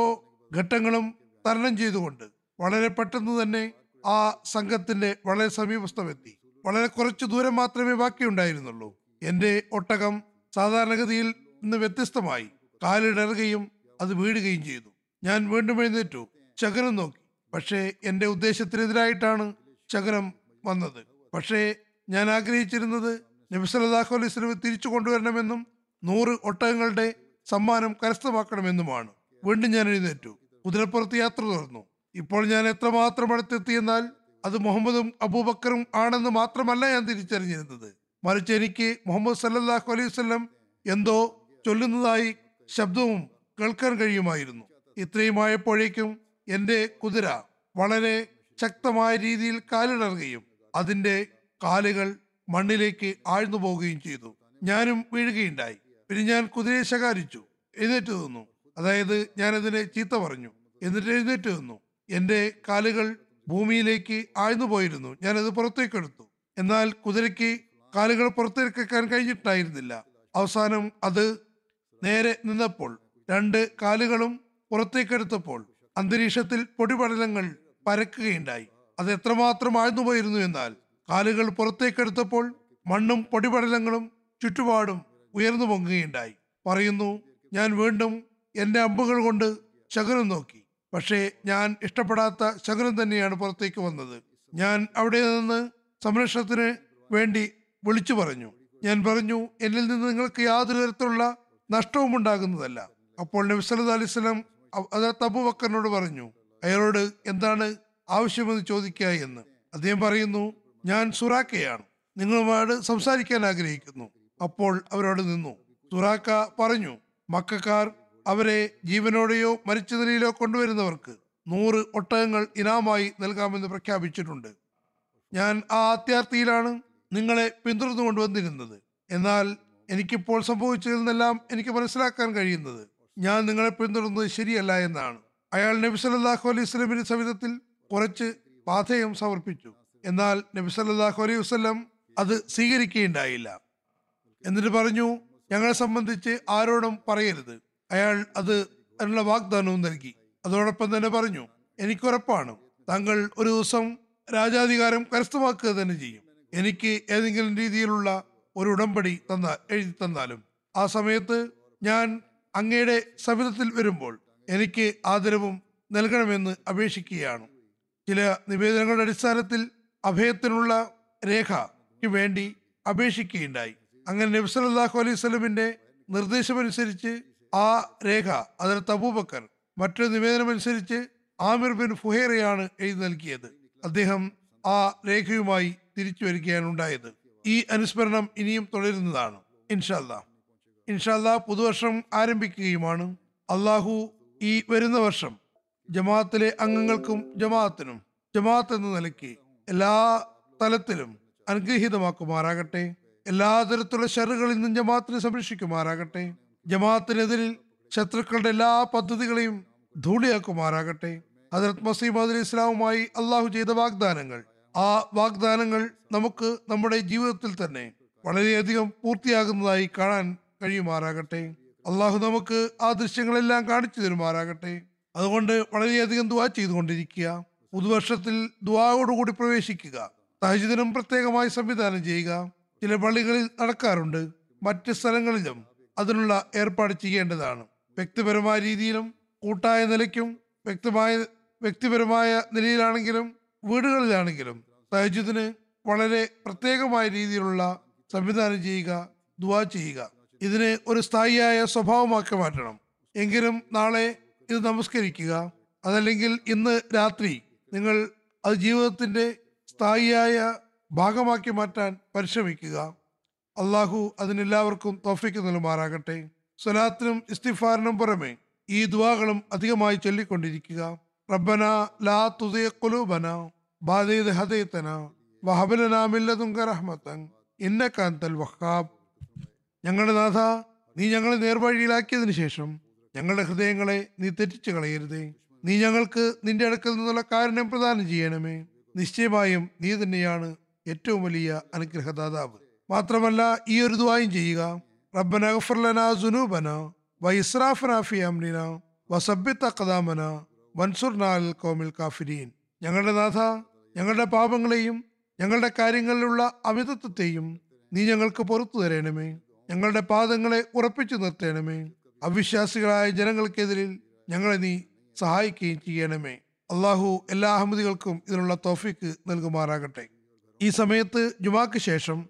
ഘട്ടങ്ങളും തരണം ചെയ്തുകൊണ്ട് വളരെ പെട്ടെന്ന് തന്നെ ആ സംഘത്തിന്റെ വളരെ സമീപസ്ഥമെത്തി. വളരെ കുറച്ചു ദൂരം മാത്രമേ ബാക്കിയുണ്ടായിരുന്നുള്ളൂ. എന്റെ ഒട്ടകം സാധാരണഗതിയിൽ നിന്ന് വ്യത്യസ്തമായി കാലിടറുകയും അത് വീഴുകയും ചെയ്തു. ഞാൻ വീണ്ടും എഴുന്നേറ്റു ശകനം നോക്കി. പക്ഷേ എന്റെ ഉദ്ദേശത്തിനെതിരായിട്ടാണ് ശകനം വന്നത്. പക്ഷേ ഞാൻ ആഗ്രഹിച്ചിരുന്നത് നബി സല്ലല്ലാഹു അലൈഹി വസല്ലം തിരിച്ചു കൊണ്ടുവരണമെന്നും നൂറ് ഒട്ടകങ്ങളുടെ സമ്മാനം കരസ്ഥമാക്കണമെന്നുമാണ്. വീണ്ടും ഞാൻ എഴുന്നേറ്റു. കുതിരപ്പുറത്ത് യാത്ര തുടർന്നു ഇപ്പോൾ ഞാൻ എത്രമാത്രം അടുത്തെത്തിയെന്നാൽ അത് മുഹമ്മദും അബൂബക്കറും ആണെന്ന് മാത്രമല്ല ഞാൻ തിരിച്ചറിഞ്ഞിരുന്നത്. മറിച്ച് എനിക്ക് മുഹമ്മദ് സല്ലാഹു അലൈഹി വസല്ലം എന്തോ ചൊല്ലുന്നതായി ശബ്ദവും കേൾക്കാൻ കഴിയുമായിരുന്നു. ഇത്രയുമായപ്പോഴേക്കും എന്റെ കുതിര വളരെ ശക്തമായ രീതിയിൽ കാലിടറുകയും അതിന്റെ കാലുകൾ മണ്ണിലേക്ക് ആഴ്ന്നു പോവുകയും ചെയ്തു. ഞാനും വീഴുകയുണ്ടായി. പിന്നെ ഞാൻ കുതിരയെ ശകാരിച്ചു എഴുന്നേറ്റ് നിന്നു. അതായത് ഞാൻ അതിനെ ചീത്ത പറഞ്ഞു. എന്നിട്ട് എഴുന്നേറ്റ് നിന്നു. എന്റെ കാലുകൾ ഭൂമിയിലേക്ക് ആഴ്ന്നു പോയിരുന്നു. ഞാനത് പുറത്തേക്കെടുത്തു എന്നാൽ കുതിരയ്ക്ക് കാലുകൾ പുറത്തേക്കാൻ കഴിഞ്ഞിട്ടായിരുന്നില്ല അവസാനം അത് നേരെ നിന്നപ്പോൾ രണ്ട് കാലുകളും പുറത്തേക്കെടുത്തപ്പോൾ അന്തരീക്ഷത്തിൽ പൊടിപടലങ്ങൾ പരക്കുകയുണ്ടായി. അത് എത്രമാത്രം ആഴ്ന്നു പോയിരുന്നു എന്നാൽ കാലുകൾ പുറത്തേക്കെടുത്തപ്പോൾ മണ്ണും പൊടിപടലങ്ങളും ചുറ്റുപാടും ഉയർന്നു പൊങ്ങുകയുണ്ടായി. പറയുന്നു ഞാൻ വീണ്ടും എന്റെ അമ്പുകൾ കൊണ്ട് ശകുനം നോക്കി. പക്ഷേ ഞാൻ ഇഷ്ടപ്പെടാത്ത ശകുനം തന്നെയാണ് പുറത്തേക്ക് വന്നത്. ഞാൻ അവിടെ നിന്ന് സംരക്ഷണത്തിന് വേണ്ടി വിളിച്ചു പറഞ്ഞു. ഞാൻ പറഞ്ഞു എന്നിൽ നിന്ന് നിങ്ങൾക്ക് യാതൊരു തരത്തിലുള്ള നഷ്ടവും ഉണ്ടാകുന്നതല്ല. അപ്പോൾ നബി അലിസ്ലം അതിനകത്ത് അബൂബക്കറിനോട് പറഞ്ഞു അയാളോട് എന്താണ് ആവശ്യമെന്ന് ചോദിക്കുക എന്ന്? അദ്ദേഹം പറയുന്നു ഞാൻ സുറാക്കയാണ് നിങ്ങളുമായിട്ട് സംസാരിക്കാൻ ആഗ്രഹിക്കുന്നു. അപ്പോൾ അവരോട് നിന്നു. സുറാക്ക പറഞ്ഞു മക്കാർ അവരെ ജീവനോടെയോ മരിച്ച നിലയിലോ കൊണ്ടുവരുന്നവർക്ക് നൂറ് ഒട്ടകങ്ങൾ ഇനാമായി നൽകാമെന്ന് പ്രഖ്യാപിച്ചിട്ടുണ്ട്. ഞാൻ ആ അത്യാർത്ഥിയിലാണ് നിങ്ങളെ പിന്തുടർന്നു കൊണ്ടുവന്നിരുന്നത്. എന്നാൽ എനിക്കിപ്പോൾ സംഭവിച്ചതിൽ നിന്നെല്ലാം എനിക്ക് മനസ്സിലാക്കാൻ കഴിയുന്നത്? ഞാൻ നിങ്ങളെ പിന്തുടർന്നത് ശരിയല്ല എന്നാണ്. അയാൾ നബി സല്ലല്ലാഹു അലൈഹി സ്വലമിന്റെ സവിധത്തിൽ കുറച്ച് പാഥേയം സമർപ്പിച്ചു. എന്നാൽ നബി സല്ലാഹു അലൈഹി വസ്ലം അത് സ്വീകരിക്കുകയുണ്ടായില്ല. എന്നിട്ട് പറഞ്ഞു ഞങ്ങളെ സംബന്ധിച്ച് ആരോടും പറയരുത്. അയാൾ അത് അതിനുള്ള വാഗ്ദാനവും നൽകി. അതോടൊപ്പം തന്നെ പറഞ്ഞു എനിക്കുറപ്പാണ്. താങ്കൾ ഒരു ദിവസം രാജാധികാരം കരസ്ഥമാക്കുക തന്നെ ചെയ്യും. എനിക്ക് ഏതെങ്കിലും രീതിയിലുള്ള ഒരു ഉടമ്പടി തന്ന എഴുതി തന്നാലും. ആ സമയത്ത് ഞാൻ അങ്ങയുടെ സമിതത്തിൽ വരുമ്പോൾ എനിക്ക് ആദരവും നൽകണമെന്ന് അപേക്ഷിക്കുകയാണ്. ചില നിവേദനങ്ങളുടെ അടിസ്ഥാനത്തിൽ അഭയത്തിനുള്ള രേഖയ്ക്ക് വേണ്ടി അപേക്ഷിക്കുകയുണ്ടായി. അങ്ങനെ നബി അല്ലാഹു അലൈഹി സ്വലമിന്റെ നിർദ്ദേശമനുസരിച്ച് ആ രേഖ അതിൽ തബൂബക്കർ മറ്റൊരു നിവേദനമനുസരിച്ച് ആമിർ ബിൻ ഫുഹേറയാണ് എഴുതി നൽകിയത്. അദ്ദേഹം ആ രേഖയുമായി തിരിച്ചു വരികയാണ് ഉണ്ടായത്. ഈ അനുസ്മരണം ഇനിയും തുടരുന്നതാണ്. ഇൻഷാല്ല ഇൻഷാല്ല പുതുവർഷം ആരംഭിക്കുകയുമാണ്. അള്ളാഹു ഈ വരുന്ന വർഷം ജമാഅത്തിലെ അംഗങ്ങൾക്കും ജമാഅത്തിനും ജമാഅത്ത് എന്ന നിലയ്ക്ക് എല്ലാ തലത്തിലും അനുഗ്രഹീതമാക്കുമാറാകട്ടെ. എല്ലാ തരത്തിലുള്ള ഷെറുകളിൽ നിന്നും ജമാഅത്തിനെ സംരക്ഷിക്കുമാറാകട്ടെ. ജമാഅത്തിനെതിരിൽ ശത്രുക്കളുടെ എല്ലാ പദ്ധതികളെയും ധൂളിയാക്കുമാറാകട്ടെ. ഹജറത് മസീം അലി ഇസ്ലാമുമായി അള്ളാഹു ചെയ്ത വാഗ്ദാനങ്ങൾ. ആ വാഗ്ദാനങ്ങൾ നമുക്ക് നമ്മുടെ ജീവിതത്തിൽ തന്നെ വളരെയധികം പൂർത്തിയാകുന്നതായി കാണാൻ കഴിയുമാറാകട്ടെ. അള്ളാഹു നമുക്ക് ആ ദൃശ്യങ്ങളെല്ലാം കാണിച്ചു തരുമാറാകട്ടെ. അതുകൊണ്ട് വളരെയധികം ദുവാ ചെയ്തുകൊണ്ടിരിക്കുക. പുതുവർഷത്തിൽ ദുവാവോടുകൂടി പ്രവേശിക്കുക. തഹജിദിനും പ്രത്യേകമായി സംവിധാനം ചെയ്യുക. ചില പള്ളികളിൽ നടക്കാറുണ്ട്. മറ്റ് സ്ഥലങ്ങളിലും അതിനുള്ള ഏർപ്പാട് ചെയ്യേണ്ടതാണ്. വ്യക്തിപരമായ രീതിയിലും കൂട്ടായ നിലയ്ക്കും വ്യക്തമായ വ്യക്തിപരമായ നിലയിലാണെങ്കിലും വീടുകളിലാണെങ്കിലും തഹജിദിന് വളരെ പ്രത്യേകമായ രീതിയിലുള്ള സംവിധാനം ചെയ്യുക ദുവാ ചെയ്യുക. ഇതിന് ഒരു സ്ഥായിയായ സ്വഭാവമാക്കി മാറ്റണം. എങ്കിലും നാളെ ഇത് നമസ്കരിക്കുക. അതല്ലെങ്കിൽ ഇന്ന് രാത്രി നിങ്ങൾ അത് ജീവിതത്തിന്റെ സ്ഥായിയായ ഭാഗമാക്കി മാറ്റാൻ പരിശ്രമിക്കുക. അള്ളാഹു അതിനെല്ലാവർക്കും തോഫിക്ക് നൽകുമാറാകട്ടെ. സ്വലാത്തിനും ഇസ്തിഫാറിനും പുറമെ ഈ ദുവാകളും അധികമായി ചൊല്ലിക്കൊണ്ടിരിക്കുക. റബ്ബന ലാ തുതയ കുലൂബന ബാധയത് ഹദൈതന വഹബലന മില്ലതുങ്ക റഹ്മത്തൻ ഇന്നക അൻതൽ വഹാബ്. ഞങ്ങളുടെ നാഥ നീ ഞങ്ങളെ നേർവഴിയിലാക്കിയതിനു ശേഷം ഞങ്ങളുടെ ഹൃദയങ്ങളെ നീ തെറ്റിച്ചു കളയരുതേ. നീ ഞങ്ങൾക്ക് നിന്റെ അടുക്കൽ നിന്നുള്ള കാരണം പ്രദാനം ചെയ്യണമേ. നിശ്ചയമായും നീ തന്നെയാണ് ഏറ്റവും വലിയ അനുഗ്രഹദാതാവ്. മാത്രമല്ല ഈ ഒരു ദുവായും ചെയ്യുക. കാഫിരീൻ. ഞങ്ങളുടെ നാഥ ഞങ്ങളുടെ പാപങ്ങളെയും ഞങ്ങളുടെ കാര്യങ്ങളിലുള്ള അമിതത്വത്തെയും നീ ഞങ്ങൾക്ക് പുറത്തു തരണമേ. ഞങ്ങളുടെ പാദങ്ങളെ ഉറപ്പിച്ചു നിർത്തണമേ. അവിശ്വാസികളായ ജനങ്ങൾക്കെതിരിൽ ഞങ്ങളെ നീ സഹായിക്കുകയും ചെയ്യണമേ. അള്ളാഹു എല്ലാ അഹമ്മദികൾക്കും ഇതിനുള്ള തോഫിക്ക് നൽകുമാറാകട്ടെ. ഈ സമയത്ത് ജുമാക്ക് ശേഷം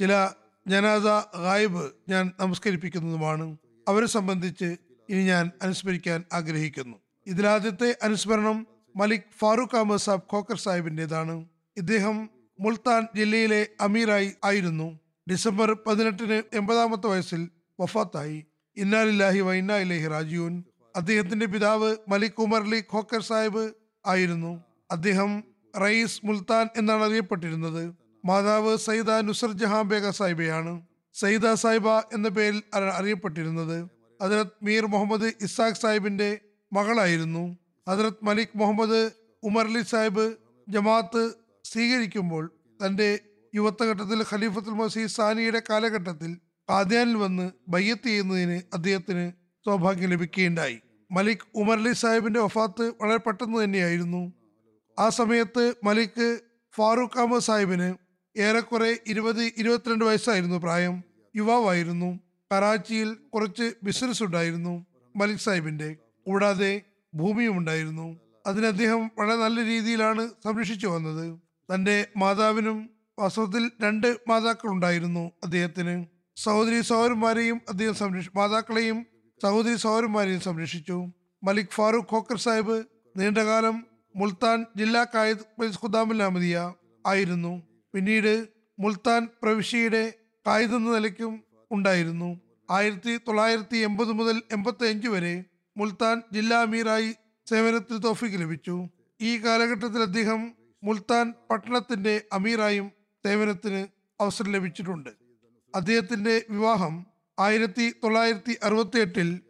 ചില ജനാദ ഗായിബ് ഞാൻ നമസ്കരിപ്പിക്കുന്നതുമാണ്. അവരെ സംബന്ധിച്ച് ഇനി ഞാൻ അനുസ്മരിക്കാൻ ആഗ്രഹിക്കുന്നു. ഇതിലാദ്യത്തെ അനുസ്മരണം മലിക് ഫാറൂഖ് അഹമ്മദ് സാബ് ഖോക്കർ സാഹിബിന്റെതാണ്. ഇദ്ദേഹം മുൾത്താൻ ജില്ലയിലെ അമീറായി ആയിരുന്നു. ഡിസംബർ പതിനെട്ടിന് എൺപതാമത്തെ വയസ്സിൽ വഫാത്തായി. ഇന്നാലില്ലാഹി വ ഇന്നാ ഇലൈഹി റാജിയൂൻ അദ്ദേഹത്തിന്റെ പിതാവ് മലിക് ഉമർ അലി ഖോക്കർ സാഹിബ് ആയിരുന്നു. അദ്ദേഹം റയീസ് മുൽത്താൻ എന്നാണ് അറിയപ്പെട്ടിരുന്നത്. മാതാവ് സയ്യിദ നുസർ ജഹാം ബേഗ സാഹിബയാണ്. സയ്യിദ സാഹിബ എന്ന പേരിൽ അറിയപ്പെട്ടിരുന്നത്. ഹജറത് മീർ മുഹമ്മദ് ഇസാഖ് സാഹിബിന്റെ മകളായിരുന്നു. ഹജറത് മലിക് മുഹമ്മദ് ഉമർ അലി സാഹിബ് ജമാഅത്ത് സ്വീകരിക്കുമ്പോൾ തന്റെ യുവത്വഘട്ടത്തിൽ ഖലീഫത്തുൽ മസീ സാനിയുടെ കാലഘട്ടത്തിൽ കാദ്യാനിൽ വന്ന് ബയ്യത്ത് ചെയ്യുന്നതിന് അദ്ദേഹത്തിന് സൗഭാഗ്യം ലഭിക്കുകയുണ്ടായി. മലിക് ഉമർലി സാഹിബിന്റെ വഫാത്ത് വളരെ പെട്ടെന്ന് തന്നെയായിരുന്നു. ആ സമയത്ത് മലിക് ഫാറൂഖ് അഹമ്മദ് സാഹിബിന് ഏറെക്കുറെ ഇരുപത് ഇരുപത്തിരണ്ട് വയസ്സായിരുന്നു പ്രായം. യുവാവായിരുന്നു. കറാച്ചിയിൽ കുറച്ച് ബിസിനസ് ഉണ്ടായിരുന്നു മലിക് സാഹിബിന്റെ കൂടാതെ ഭൂമിയും ഉണ്ടായിരുന്നു. അതിനെ അദ്ദേഹം വളരെ നല്ല രീതിയിലാണ് സംരക്ഷിച്ചു വന്നത്. തന്റെ മാതാവിനും വാസ്തവത്തിൽ രണ്ട് മാതാക്കളുണ്ടായിരുന്നു അദ്ദേഹത്തിന്. സഹോദരി സഹോദരന്മാരെയും അദ്ദേഹം സംരക്ഷി മാതാക്കളെയും സഹോദരി സഹോദരന്മാരെയും സംരക്ഷിച്ചു. മലിക് ഫാറൂഖ് ഖോക്കർ സാഹിബ് നീണ്ടകാലം മുൽത്താൻ ജില്ലാ കായിദ് അഹമ്മദിയ ആയിരുന്നു. പിന്നീട് മുൽത്താൻ പ്രവിശ്യയുടെ കായിദ് എന്ന നിലയ്ക്കും ഉണ്ടായിരുന്നു. ആയിരത്തി തൊള്ളായിരത്തി എൺപത് മുതൽ എൺപത്തി അഞ്ച് വരെ മുൽത്താൻ ജില്ലാ അമീറായി സേവനത്തിൽ തോഫിക്ക് ലഭിച്ചു. ഈ കാലഘട്ടത്തിൽ അദ്ദേഹം മുൽത്താൻ പട്ടണത്തിന്റെ അമീറായും സേവനത്തിന് അവസരം ലഭിച്ചിട്ടുണ്ട്. അദ്ദേഹത്തിന്റെ വിവാഹം ആയിരത്തി തൊള്ളായിരത്തി അറുപത്തി എട്ടിൽ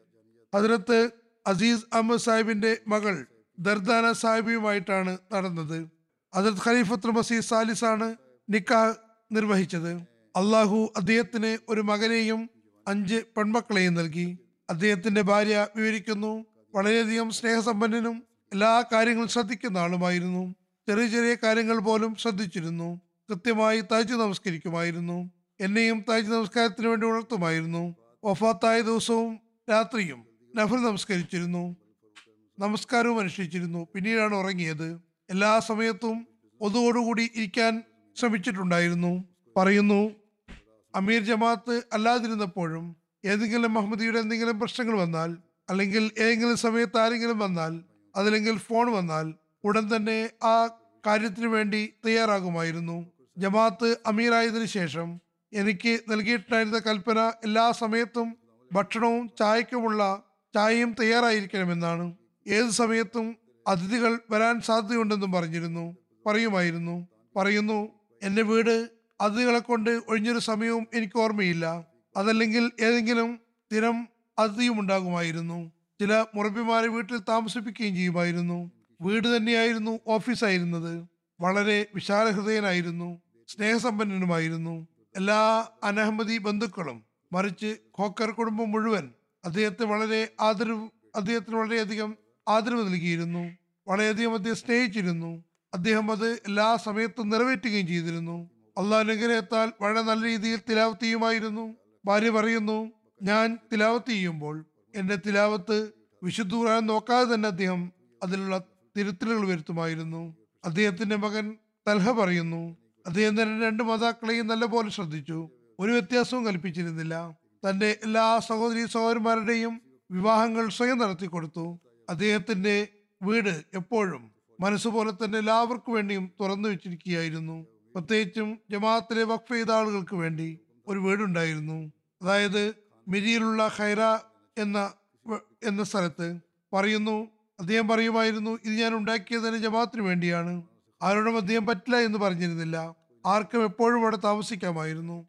ഹജറത്ത് അസീസ് അഹമ്മദ് സാഹിബിന്റെ മകൾ ദർദാന സാഹിബിയുമായിട്ടാണ് നടന്നത്. ഹജറത് ഖലീഫത്ത് മസീദ് സാലിസാണ് നിക്കാഹ് നിർവഹിച്ചത്. അള്ളാഹു അദ്ദേഹത്തിന് ഒരു മകനെയും അഞ്ച് പെൺമക്കളെയും നൽകി. അദ്ദേഹത്തിന്റെ ഭാര്യ വിവരിക്കുന്നു വളരെയധികം സ്നേഹസമ്പന്നനും എല്ലാ കാര്യങ്ങളും ശ്രദ്ധിക്കുന്ന ആളുമായിരുന്നു. ചെറിയ ചെറിയ കാര്യങ്ങൾ പോലും ശ്രദ്ധിച്ചിരുന്നു. കൃത്യമായി തയ്ച്ചു നമസ്കരിക്കുമായിരുന്നു. എന്നെയും താജ് നമസ്കാരത്തിന് വേണ്ടി ഉണർത്തുമായിരുന്നു. വഫാത്തായ ദിവസവും രാത്രിയും നഫൽ നമസ്കരിച്ചിരുന്നു. നമസ്കാരവും അനുഷ്ഠിച്ചിരുന്നു. പിന്നീടാണ് ഉറങ്ങിയത്. എല്ലാ സമയത്തും ഒതുവോടുകൂടി ഇരിക്കാൻ ശ്രമിച്ചിട്ടുണ്ടായിരുന്നു. പറയുന്നു അമീർ ജമാഅത്ത് അല്ലാതിരുന്നപ്പോഴും ഏതെങ്കിലും മഹമ്മദിയുടെ എന്തെങ്കിലും പ്രശ്നങ്ങൾ വന്നാൽ അല്ലെങ്കിൽ ഏതെങ്കിലും സമയത്ത് ആരെങ്കിലും വന്നാൽ അതല്ലെങ്കിൽ ഫോൺ വന്നാൽ ഉടൻ തന്നെ ആ കാര്യത്തിന് വേണ്ടി തയ്യാറാകുമായിരുന്നു. ജമാഅത്ത് അമീറായതിനു ശേഷം എനിക്ക് നൽകിയിട്ടുണ്ടായിരുന്ന കൽപ്പന എല്ലാ സമയത്തും ഭക്ഷണവും ചായക്കുമുള്ള ചായയും തയ്യാറായിരിക്കണമെന്നാണ്. ഏത് സമയത്തും അതിഥികൾ വരാൻ സാധ്യതയുണ്ടെന്നും പറഞ്ഞിരുന്നു. പറയുമായിരുന്നു പറയുന്നു എന്റെ വീട് അതിഥികളെ കൊണ്ട് ഒഴിഞ്ഞൊരു സമയവും എനിക്ക് ഓർമ്മയില്ല. അതല്ലെങ്കിൽ ഏതെങ്കിലും സ്ഥിരം അതിഥിയും ഉണ്ടാകുമായിരുന്നു. ചില മുറബിമാരെ വീട്ടിൽ താമസിപ്പിക്കുകയും ചെയ്യുമായിരുന്നു. വീട് തന്നെയായിരുന്നു ഓഫീസായിരുന്നത്. വളരെ വിശാലഹൃദയനായിരുന്നു. സ്നേഹസമ്പന്നനുമായിരുന്നു. എല്ലാ അനഹമ്മദി ബന്ധുക്കളും മറിച്ച് ഖോക്കർ കുടുംബം മുഴുവൻ അദ്ദേഹത്തെ വളരെ ആദരവ് അദ്ദേഹത്തിന് വളരെയധികം ആദരവ് നൽകിയിരുന്നു. വളരെയധികം അദ്ദേഹം സ്നേഹിച്ചിരുന്നു. അദ്ദേഹം അത് എല്ലാ സമയത്തും നിറവേറ്റുകയും ചെയ്തിരുന്നു. അള്ളാഹ് അനുഗ്രഹത്താൽ വളരെ നല്ല രീതിയിൽ തിലാവത്ത് ചെയ്യുമായിരുന്നു ഭാര്യ പറയുന്നു ഞാൻ തിലാവത്ത് ചെയ്യുമ്പോൾ എന്റെ തിലാവത്ത് വിശുദ്ധ ഖുർആൻ നോക്കാതെ തന്നെ അദ്ദേഹം അതിലുള്ള തിരുത്തലുകൾ വരുത്തുമായിരുന്നു. അദ്ദേഹത്തിന്റെ മകൻ തൽഹ പറയുന്നു അദ്ദേഹം തന്നെ രണ്ട് മാതാക്കളെയും നല്ലപോലെ ശ്രദ്ധിച്ചു. ഒരു വ്യത്യാസവും കൽപ്പിച്ചിരുന്നില്ല. തന്റെ എല്ലാ സഹോദരി സഹോദരന്മാരുടെയും വിവാഹങ്ങൾ സ്വയം നടത്തി കൊടുത്തു അദ്ദേഹത്തിന്റെ വീട് എപ്പോഴും മനസ്സുപോലെ തന്നെ എല്ലാവർക്കും വേണ്ടിയും തുറന്നു വെച്ചിരിക്കുകയായിരുന്നു. പ്രത്യേകിച്ചും ജമാഅത്തിലെ വഖഫ് ചെയ്ത ആളുകൾക്ക് വേണ്ടി ഒരു വീടുണ്ടായിരുന്നു. അതായത് മിരിയിലുള്ള ഖൈറ എന്ന എന്ന സ്ഥലത്ത് പറയുന്നു അദ്ദേഹം പറയുമായിരുന്നു ഇത് ഞാൻ ഉണ്ടാക്കിയത് തന്നെ ജമാഅത്തിന് വേണ്ടിയാണ്. ആരോടും അദ്ദേഹം പറ്റില്ല എന്ന് പറഞ്ഞിരുന്നില്ല. ആർക്കും എപ്പോഴും അവിടെ താമസിക്കാമായിരുന്നു.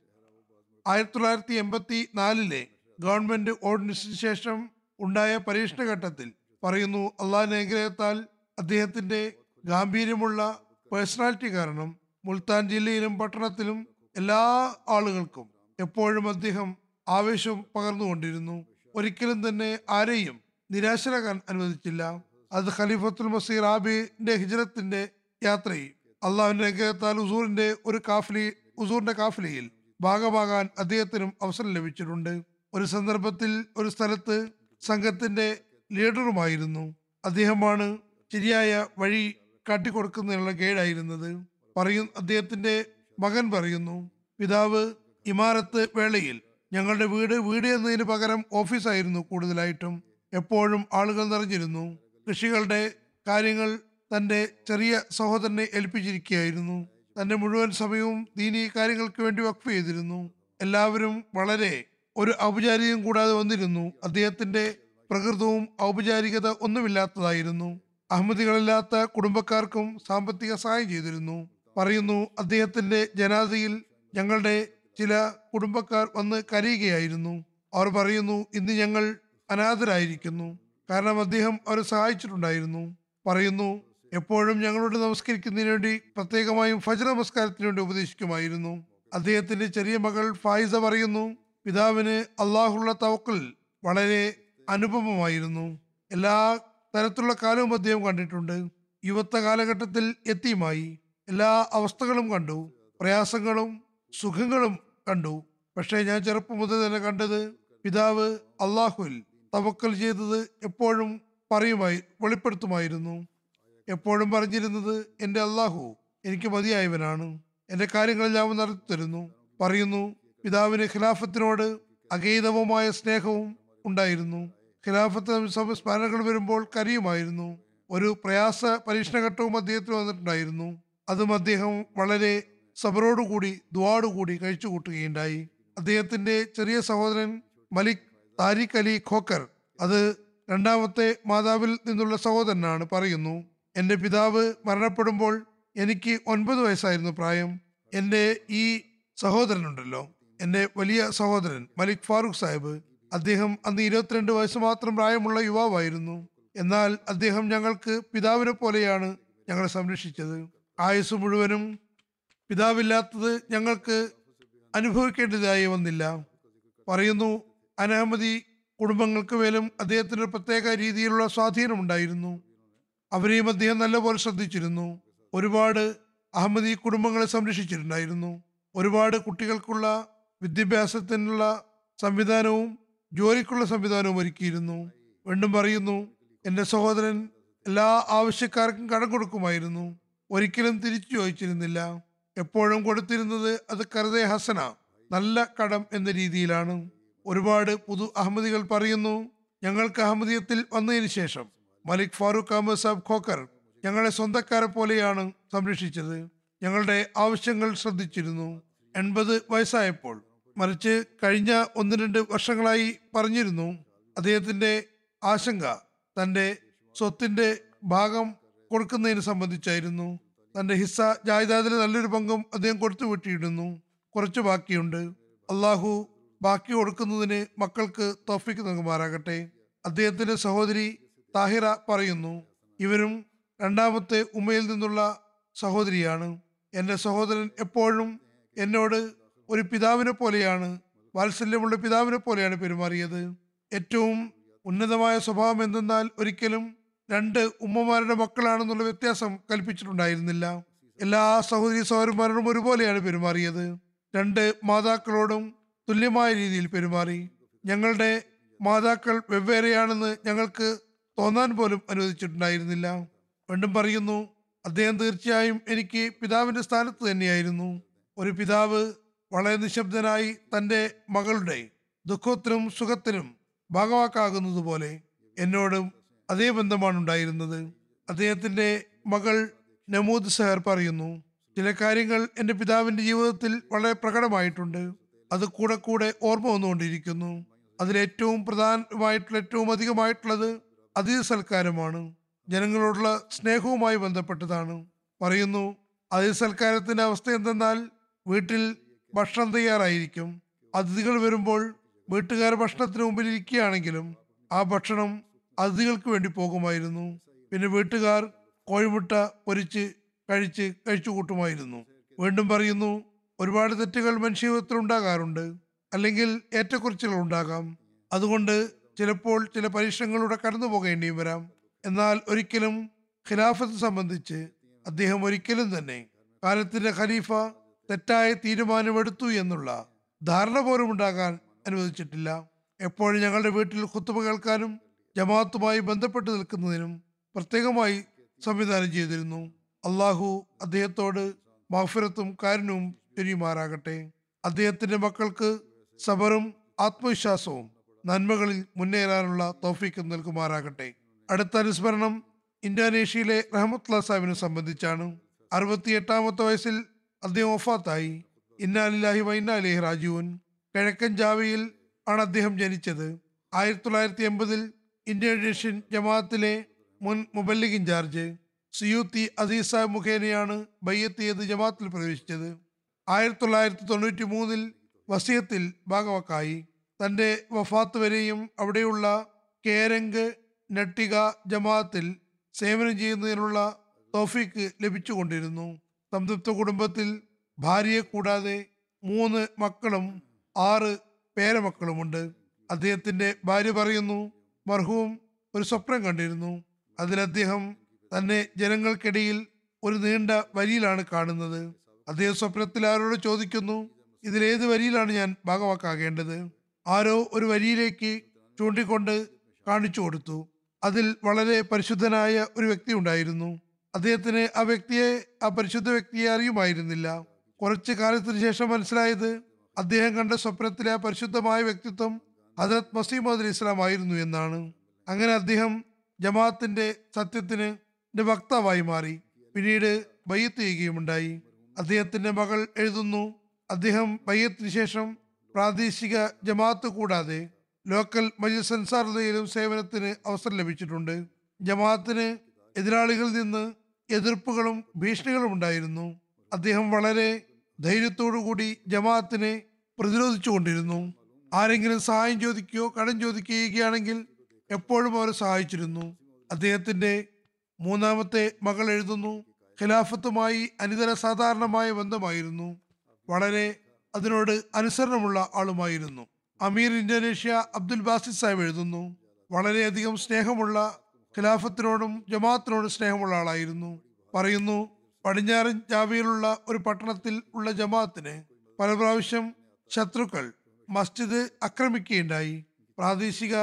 ആയിരത്തി തൊള്ളായിരത്തി എൺപത്തി നാലിലെ ഗവൺമെന്റ് ഓർഡിനൻസിന് ശേഷം ഉണ്ടായ പരീക്ഷണ ഘട്ടത്തിൽ പറയുന്നു അള്ളാഹ് അനുഗ്രഹത്താൽ അദ്ദേഹത്തിന്റെ ഗാംഭീര്യമുള്ള പേഴ്സണാലിറ്റി കാരണം മുൽത്താൻ ജില്ലയിലും പട്ടണത്തിലും എല്ലാ ആളുകൾക്കും എപ്പോഴും അദ്ദേഹം ആവേശം പകർന്നുകൊണ്ടിരുന്നു. ഒരിക്കലും തന്നെ ആരെയും നിരാശരാകാൻ അനുവദിച്ചില്ല. അത് ഖലീഫത്തുൽ മസീർ ആബിന്റെ ഹിജ്റത്തിന്റെ യാത്രയിൽ അള്ളാഹുവിന്റെ അനുഗ്രഹത്താൽ ഉസൂറിന്റെ ഒരു കാഫിലി ഉസൂറിന്റെ കാഫിലയിൽ ഭാഗമാകാൻ അദ്ദേഹത്തിനും അവസരം ലഭിച്ചിട്ടുണ്ട്. ഒരു സന്ദർഭത്തിൽ ഒരു സ്ഥലത്ത് സംഘത്തിന്റെ ലീഡറുമായിരുന്നു. അദ്ദേഹമാണ് ശരിയായ വഴി കാട്ടിക്കൊടുക്കുന്നതിനുള്ള ഗൈഡായിരുന്നത് പറയും അദ്ദേഹത്തിന്റെ മകൻ പറയുന്നു പിതാവ് ഇമാരത്ത് വേളയിൽ ഞങ്ങളുടെ വീട് വീട് എന്നതിന് പകരം ഓഫീസായിരുന്നു കൂടുതലായിട്ടും. എപ്പോഴും ആളുകൾ നിറഞ്ഞിരുന്നു. കൃഷികളുടെ കാര്യങ്ങൾ തന്റെ ചെറിയ സഹോദരനെ ഏൽപ്പിച്ചിരിക്കുകയായിരുന്നു. തന്റെ മുഴുവൻ സമയവും ദീനീ കാര്യങ്ങൾക്ക് വേണ്ടി വഖഫ് ചെയ്തിരുന്നു. എല്ലാവരും വളരെ ഒരു ഔപചാരികം കൂടാതെ വന്നിരുന്നു. അദ്ദേഹത്തിന്റെ പ്രകൃതവും ഔപചാരികത ഒന്നുമില്ലാത്തതായിരുന്നു. അഹമ്മദികളില്ലാത്ത കുടുംബക്കാർക്കും സാമ്പത്തിക സഹായം ചെയ്തിരുന്നു. പറയുന്നു അദ്ദേഹത്തിന്റെ ജനാതിയിൽ ഞങ്ങളുടെ ചില കുടുംബക്കാർ വന്ന് കരയുകയായിരുന്നു. അവർ പറയുന്നു ഇന്ന് ഞങ്ങൾ അനാഥരായിരിക്കുന്നു. കാരണം അദ്ദേഹം അവരെ സഹായിച്ചിട്ടുണ്ടായിരുന്നു. പറയുന്നു എപ്പോഴും ഞങ്ങളോട് നമസ്കരിക്കുന്നതിന് വേണ്ടി പ്രത്യേകമായും ഫജർ നമസ്കാരത്തിന് വേണ്ടി ഉപദേശിക്കുമായിരുന്നു. അദ്ദേഹത്തിന്റെ ചെറിയ മകൾ ഫായിസ പറയുന്നു പിതാവിന് അള്ളാഹുള്ള തവക്കൽ വളരെ അനുപമമായിരുന്നു. എല്ലാ തരത്തിലുള്ള കാലവും അദ്ദേഹം കണ്ടിട്ടുണ്ട്. യുവത്വ കാലഘട്ടത്തിൽ എത്തിയുമായി. എല്ലാ അവസ്ഥകളും കണ്ടു. പ്രയാസങ്ങളും സുഖങ്ങളും കണ്ടു. പക്ഷേ ഞാൻ ചെറുപ്പം മുതൽ തന്നെ കണ്ടത് പിതാവ് അള്ളാഹുൽ തവക്കൽ ചെയ്തത് എപ്പോഴും പറയുമായി വെളിപ്പെടുത്തുമായിരുന്നു. എപ്പോഴും പറഞ്ഞിരുന്നത് എന്റെ അള്ളാഹു എനിക്ക് മതിയായവനാണ്. എന്റെ കാര്യങ്ങളെല്ലാം നടത്തി തരുന്നു പറയുന്നു പിതാവിന് ഖിലാഫത്തിനോട് അഗൈതവമായ സ്നേഹവും ഉണ്ടായിരുന്നു. ഖിലാഫത്ത് സ്മരണകൾ വരുമ്പോൾ കരിയുമായിരുന്നു ഒരു പ്രയാസ പരീക്ഷണഘട്ടവും അദ്ദേഹത്തിന് വന്നിട്ടുണ്ടായിരുന്നു. അതും അദ്ദേഹം വളരെ സബറോടുകൂടി ദ്വാടുകൂടി കഴിച്ചു കൂട്ടുകയുണ്ടായി അദ്ദേഹത്തിന്റെ ചെറിയ സഹോദരൻ മലിക് താരിഖ് അലി ഖോക്കർ അത് രണ്ടാമത്തെ മാതാവിൽ നിന്നുള്ള സഹോദരനാണ്. പറയുന്നു എന്റെ പിതാവ് മരണപ്പെടുമ്പോൾ എനിക്ക് ഒൻപത് വയസ്സായിരുന്നു പ്രായം. എന്റെ ഈ സഹോദരനുണ്ടല്ലോ എന്റെ വലിയ സഹോദരൻ മലിക് ഫാറൂഖ് സാഹിബ് അദ്ദേഹം അന്ന് ഇരുപത്തിരണ്ട് വയസ്സ് മാത്രം പ്രായമുള്ള യുവാവായിരുന്നു. എന്നാൽ അദ്ദേഹം ഞങ്ങൾക്ക് പിതാവിനെ പോലെയാണ് ഞങ്ങളെ സംരക്ഷിച്ചത്. ആയുസ് മുഴുവനും പിതാവില്ലാത്തത് ഞങ്ങൾക്ക് അനുഭവിക്കേണ്ടതായി വന്നില്ല. പറയുന്നു അനഹമതി കുടുംബങ്ങൾക്ക് മേലും അദ്ദേഹത്തിന് പ്രത്യേക രീതിയിലുള്ള സ്വാധീനമുണ്ടായിരുന്നു. അവരെയും അദ്ദേഹം നല്ലപോലെ ശ്രദ്ധിച്ചിരുന്നു. ഒരുപാട് അഹമ്മദി കുടുംബങ്ങളെ സംരക്ഷിച്ചിട്ടുണ്ടായിരുന്നു. ഒരുപാട് കുട്ടികൾക്കുള്ള വിദ്യാഭ്യാസത്തിനുള്ള സംവിധാനവും ജോലിക്കുള്ള സംവിധാനവും ഒരുക്കിയിരുന്നു. വീണ്ടും പറയുന്നു എന്റെ സഹോദരൻ എല്ലാ ആവശ്യക്കാർക്കും കടം കൊടുക്കുമായിരുന്നു. ഒരിക്കലും തിരിച്ചു ചോദിച്ചിരുന്നില്ല. എപ്പോഴും കൊടുത്തിരുന്നത് അത് കരുതേ ഹസന നല്ല കടം എന്ന രീതിയിലാണ്. ഒരുപാട് പുതു അഹമ്മദികൾ പറയുന്നു ഞങ്ങൾക്ക് അഹമ്മദിയത്തിൽ വന്നതിന് ശേഷം മലിക് ഫാറൂഖ് അഹമ്മദ് സാബ് ഖോക്കർ ഞങ്ങളെ സ്വന്തക്കാരെ പോലെയാണ് സംരക്ഷിച്ചത്. ഞങ്ങളുടെ ആവശ്യങ്ങൾ ശ്രദ്ധിച്ചിരുന്നു. എൺപത് വയസ്സായപ്പോൾ മറിച്ച് കഴിഞ്ഞ ഒന്ന് രണ്ട് വർഷങ്ങളായി പറഞ്ഞിരുന്നു. അദ്ദേഹത്തിന്റെ ആശങ്ക തന്റെ സ്വത്തിന്റെ ഭാഗം കൊടുക്കുന്നതിന് സംബന്ധിച്ചായിരുന്നു. തന്റെ ഹിസ്സ ജായിദാദിന് നല്ലൊരു പങ്കും അദ്ദേഹം കൊടുത്തു വിട്ടിയിരുന്നു കുറച്ച് ബാക്കിയുണ്ട്. അള്ളാഹു ബാക്കി കൊടുക്കുന്നതിന് മക്കൾക്ക് തോഫിക്ക് നൽകുമാറാകട്ടെ. അദ്ദേഹത്തിന്റെ സഹോദരി താഹിറ പറയുന്നു ഇവരും രണ്ടാമത്തെ ഉമ്മയിൽ നിന്നുള്ള സഹോദരിയാണ്. എന്റെ സഹോദരൻ എപ്പോഴും എന്നോട് ഒരു പിതാവിനെ പോലെയാണ് വാത്സല്യമുള്ള പിതാവിനെ പോലെയാണ് പെരുമാറിയത്. ഏറ്റവും ഉന്നതമായ സ്വഭാവം എന്തെന്നാൽ ഒരിക്കലും രണ്ട് ഉമ്മമാരുടെ മക്കളാണെന്നുള്ള വ്യത്യാസം കൽപ്പിച്ചിട്ടുണ്ടായിരുന്നില്ല. എല്ലാ സഹോദരി സഹോദരന്മാരോടും ഒരുപോലെയാണ് പെരുമാറിയത്. രണ്ട് മാതാക്കളോടും തുല്യമായ രീതിയിൽ പെരുമാറി. ഞങ്ങളുടെ മാതാക്കൾ വെവ്വേറെയാണെന്ന് ഞങ്ങൾക്ക് തോന്നാൻ പോലും അനുവദിച്ചിട്ടുണ്ടായിരുന്നില്ല. വീണ്ടും പറയുന്നു അദ്ദേഹം തീർച്ചയായും എനിക്ക് പിതാവിന്റെ സ്ഥാനത്ത് തന്നെയായിരുന്നു. ഒരു പിതാവ് വളരെ നിശബ്ദനായി തന്റെ മകളുടെ ദുഃഖത്തിനും സുഖത്തിനും ഭാഗവാക്കാകുന്നത് പോലെ എന്നോടും അതേ ബന്ധമാണ് ഉണ്ടായിരുന്നത് അദ്ദേഹത്തിന്റെ മകൾ നമൂദ് സെഹർ പറയുന്നു ചില കാര്യങ്ങൾ എന്റെ പിതാവിന്റെ ജീവിതത്തിൽ വളരെ പ്രകടമായിട്ടുണ്ട്. അത് കൂടെ കൂടെ ഓർമ്മ വന്നുകൊണ്ടിരിക്കുന്നു. അതിലേറ്റവും പ്രധാനമായിട്ടുള്ള ഏറ്റവും അധികമായിട്ടുള്ളത് അതിഥി സൽക്കാരമാണ്. ജനങ്ങളോടുള്ള സ്നേഹവുമായി ബന്ധപ്പെട്ടതാണ്. പറയുന്നു അതിഥി സൽക്കാരത്തിന്റെ അവസ്ഥ എന്തെന്നാൽ വീട്ടിൽ ഭക്ഷണം തയ്യാറായിരിക്കും. അതിഥികൾ വരുമ്പോൾ വീട്ടുകാർ ഭക്ഷണത്തിന് മുമ്പിൽ ഇരിക്കുകയാണെങ്കിലും ആ ഭക്ഷണം അതിഥികൾക്ക് വേണ്ടി പോകുമായിരുന്നു. പിന്നെ വീട്ടുകാർ കോഴിമുട്ട പൊരിച്ച് കഴിച്ച് കഴിച്ചു കൂട്ടുമായിരുന്നു. വീണ്ടും പറയുന്നു ഒരുപാട് തെറ്റുകൾ മനുഷ്യജീവിതത്തിൽ ഉണ്ടാകാറുണ്ട്. അല്ലെങ്കിൽ ഏറ്റക്കുറച്ചിലുകൾ ഉണ്ടാകാം. അതുകൊണ്ട് ചിലപ്പോൾ ചില പരീക്ഷണങ്ങളിലൂടെ കടന്നു പോകേണ്ടിയും വരാം. എന്നാൽ ഒരിക്കലും ഖിലാഫത്ത് സംബന്ധിച്ച് അദ്ദേഹം ഒരിക്കലും തന്നെ കാലത്തിന്റെ ഖലീഫ തെറ്റായ തീരുമാനമെടുത്തു എന്നുള്ള ധാരണ പോലും ഉണ്ടാകാൻ അനുവദിച്ചിട്ടില്ല. എപ്പോഴും ഞങ്ങളുടെ വീട്ടിൽ കുത്തുമ കേൾക്കാനും ജമാഅത്തുമായി ബന്ധപ്പെട്ട് നിൽക്കുന്നതിനും പ്രത്യേകമായി സംവിധാനം ചെയ്തിരുന്നു. അള്ളാഹു അദ്ദേഹത്തോട് മഹഫിറത്തും കാരുണ്യവും ചൊരിയുമാറാകട്ടെ. അദ്ദേഹത്തിന്റെ മക്കൾക്ക് സബറും ആത്മവിശ്വാസവും നന്മകളിൽ മുന്നേറാനുള്ള തോഫിക്ക് നൽകുമാറാകട്ടെ. അടുത്ത അനുസ്മരണം ഇന്തോനേഷ്യയിലെ റഹമത്തുള്ള സാഹിബിനെ സംബന്ധിച്ചാണ്. അറുപത്തിയെട്ടാമത്തെ വയസ്സിൽ അദ്ദേഹം ഒഫാത്തായി ഇന്നാലില്ലാഹി വൈന്നാലിഹി രാജുവൻ കിഴക്കൻ ജാവയിൽ ആണ് അദ്ദേഹം ജനിച്ചത്. ആയിരത്തി തൊള്ളായിരത്തി എൺപതിൽ ഇന്തോനേഷ്യൻ ജമാഅത്തിലെ മുൻ മുബല്ലിഗ് ഇൻചാർജ് സിയൂത്തി അസീസ് സാഹിബ് മുഖേനയാണ് ബയ്യത്ത് ചെയ്ത് ജമാഅത്തിൽ പ്രവേശിച്ചത്. ആയിരത്തി തൊള്ളായിരത്തി തൊണ്ണൂറ്റി മൂന്നിൽ വസീയത്തിൽ ഭാഗവക്കായി. തന്റെ വഫാത്ത് വരെയും അവിടെയുള്ള കേരങ്ക് നട്ടിക ജമാഅത്തിൽ സേവനം ചെയ്യുന്നതിനുള്ള തോഫിക്ക് ലഭിച്ചുകൊണ്ടിരുന്നു. സംതൃപ്ത കുടുംബത്തിൽ ഭാര്യയെ കൂടാതെ മൂന്ന് മക്കളും ആറ് പേരമക്കളുമുണ്ട്. അദ്ദേഹത്തിന്റെ ഭാര്യ പറയുന്നു മർഹൂം ഒരു സ്വപ്നം കണ്ടിരുന്നു. അതിൽ അദ്ദേഹം തന്നെ ജനങ്ങൾക്കിടയിൽ ഒരു നീണ്ട വരിയിലാണ് കാണുന്നത്. അദ്ദേഹം സ്വപ്നത്തിൽ ആരോട് ചോദിക്കുന്നു ഇതിലേത് വരിയിലാണ് ഞാൻ ഭാഗവാക്കാകേണ്ടത്? ആരോ ഒരു വരിയിലേക്ക് ചൂണ്ടിക്കൊണ്ട് കാണിച്ചു കൊടുത്തു. അതിൽ വളരെ പരിശുദ്ധനായ ഒരു വ്യക്തി ഉണ്ടായിരുന്നു. അദ്ദേഹത്തിന് ആ വ്യക്തിയെ ആ പരിശുദ്ധ വ്യക്തിയെ അറിയുമായിരുന്നില്ല. കുറച്ചു കാലത്തിന് ശേഷം മനസ്സിലായത് അദ്ദേഹം കണ്ട സ്വപ്നത്തിലെ ആ പരിശുദ്ധമായ വ്യക്തിത്വം ഹജരത് മസീമദ് അലി ഇസ്ലാം ആയിരുന്നു എന്നാണ്. അങ്ങനെ അദ്ദേഹം ജമാഅത്തിന്റെ സത്യത്തിന് വക്താവായി മാറി. പിന്നീട് ബയ്യത്ത് ചെയ്യുകയുമുണ്ടായി. അദ്ദേഹത്തിന്റെ മകൾ എഴുതുന്നു അദ്ദേഹം ബയ്യത്തിന് ശേഷം പ്രാദേശിക ജമാഅത്ത് കൂടാതെ ലോക്കൽ അൻസാറുദയിലും സേവനത്തിന് അവസരം ലഭിച്ചിട്ടുണ്ട്. ജമാഅത്തിന് എതിരാളികളിൽ നിന്ന് എതിർപ്പുകളും ഭീഷണികളും ഉണ്ടായിരുന്നു. അദ്ദേഹം വളരെ ധൈര്യത്തോടു കൂടി ജമാഅത്തിനെ പ്രതിരോധിച്ചു കൊണ്ടിരുന്നു. ആരെങ്കിലും സഹായം ചോദിക്കുകയോ കടം ചോദിക്കുകയാണെങ്കിൽ എപ്പോഴും അവരെ സഹായിച്ചിരുന്നു. അദ്ദേഹത്തിന്റെ മൂന്നാമത്തെ മകൾ എഴുതുന്നു. ഖിലാഫത്തുമായി അനിതര സാധാരണമായ ബന്ധമായിരുന്നു. വളരെ അതിനോട് അനുസരണമുള്ള ആളുമായിരുന്നു. അമീർ ഇന്തോനേഷ്യ അബ്ദുൽ ബാസിദ് സാഹിബ് എഴുതുന്നു വളരെയധികം സ്നേഹമുള്ള ഖിലാഫത്തിനോടും ജമാഅത്തിനോടും സ്നേഹമുള്ള ആളായിരുന്നു. പറയുന്നു പടിഞ്ഞാറൻ ജാവയിലുള്ള ഒരു പട്ടണത്തിൽ ഉള്ള ജമാഅത്തിന് പല പ്രാവശ്യം ശത്രുക്കൾ മസ്ജിദ് ആക്രമിക്കുകയുണ്ടായി. പ്രാദേശിക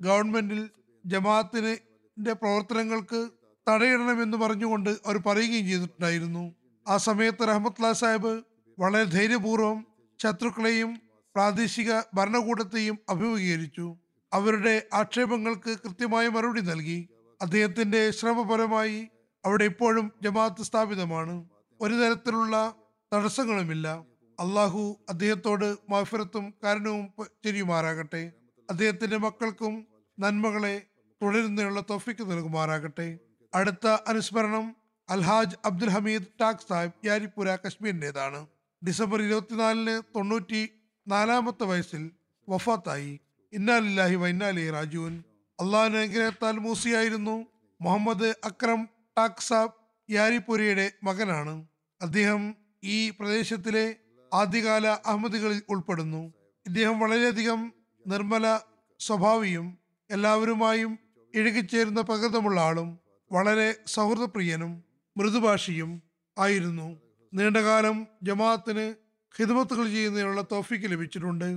ഗവൺമെന്റിൽ ജമാഅത്തിന് ന്റെ പ്രവർത്തനങ്ങൾക്ക് തടയിടണമെന്ന് പറഞ്ഞുകൊണ്ട് അവർ പറയുകയും ചെയ്തിട്ടുണ്ടായിരുന്നു. ആ സമയത്ത് റഹ്മത്ല സാഹിബ് വളരെ ധൈര്യപൂർവം ശത്രുക്കളെയും പ്രാദേശിക ഭരണകൂടത്തെയും അഭിമുഖീകരിച്ചു. അവരുടെ ആക്ഷേപങ്ങൾക്ക് കൃത്യമായ മറുപടി നൽകി. അദ്ദേഹത്തിന്റെ ശ്രമപരമായി അവിടെ ഇപ്പോഴും ജമാഅത്ത് സ്ഥാപിതമാണ്. ഒരു തരത്തിലുള്ള തടസ്സങ്ങളുമില്ല. അള്ളാഹു അദ്ദേഹത്തോട് മാഫിറത്തും കാരണവും ചെരിയുമാറാകട്ടെ. അദ്ദേഹത്തിന്റെ മക്കൾക്കും നന്മകളെ തുടരുന്നതിനുള്ള തൊഫിക്ക് നൽകുമാറാകട്ടെ. അടുത്ത അനുസ്മരണം അൽഹാജ് അബ്ദുൽ ഹമീദ് ടാക് സാഹിബ് യാരിപ്പുര കശ്മീരിന്റെതാണ് ഡിസംബർ ഇരുപത്തിനാലിന് തൊണ്ണൂറ്റി നാലാമത്തെ വയസ്സിൽ വഫാത്തായി. ഇന്നാലില്ലാഹി വൈന്നാലി രാജുവിൻ അള്ളാഹിന് അനുഗ്രഹത്താൽ മൂസിയായിരുന്നു. മുഹമ്മദ് അക്രം ടാക് സാബ് യാരിപ്പുരയുടെ മകനാണ്. അദ്ദേഹം ഈ പ്രദേശത്തിലെ ആദ്യകാല അഹമ്മദികളിൽ ഉൾപ്പെടുന്നു. ഇദ്ദേഹം വളരെയധികം നിർമ്മല സ്വഭാവിയും എല്ലാവരുമായും ഇഴുകിച്ചേരുന്ന പ്രകൃതമുള്ള ആളും വളരെ സൗഹൃദപ്രിയനും മൃദുഭാഷിയും ആയിരുന്നു. നീണ്ടകാലം ജമാഅത്തിന് ഹിദ്മത്തുകൾ ചെയ്യുന്നതിനുള്ള തോഫിക്ക് ലഭിച്ചിട്ടുണ്ട്.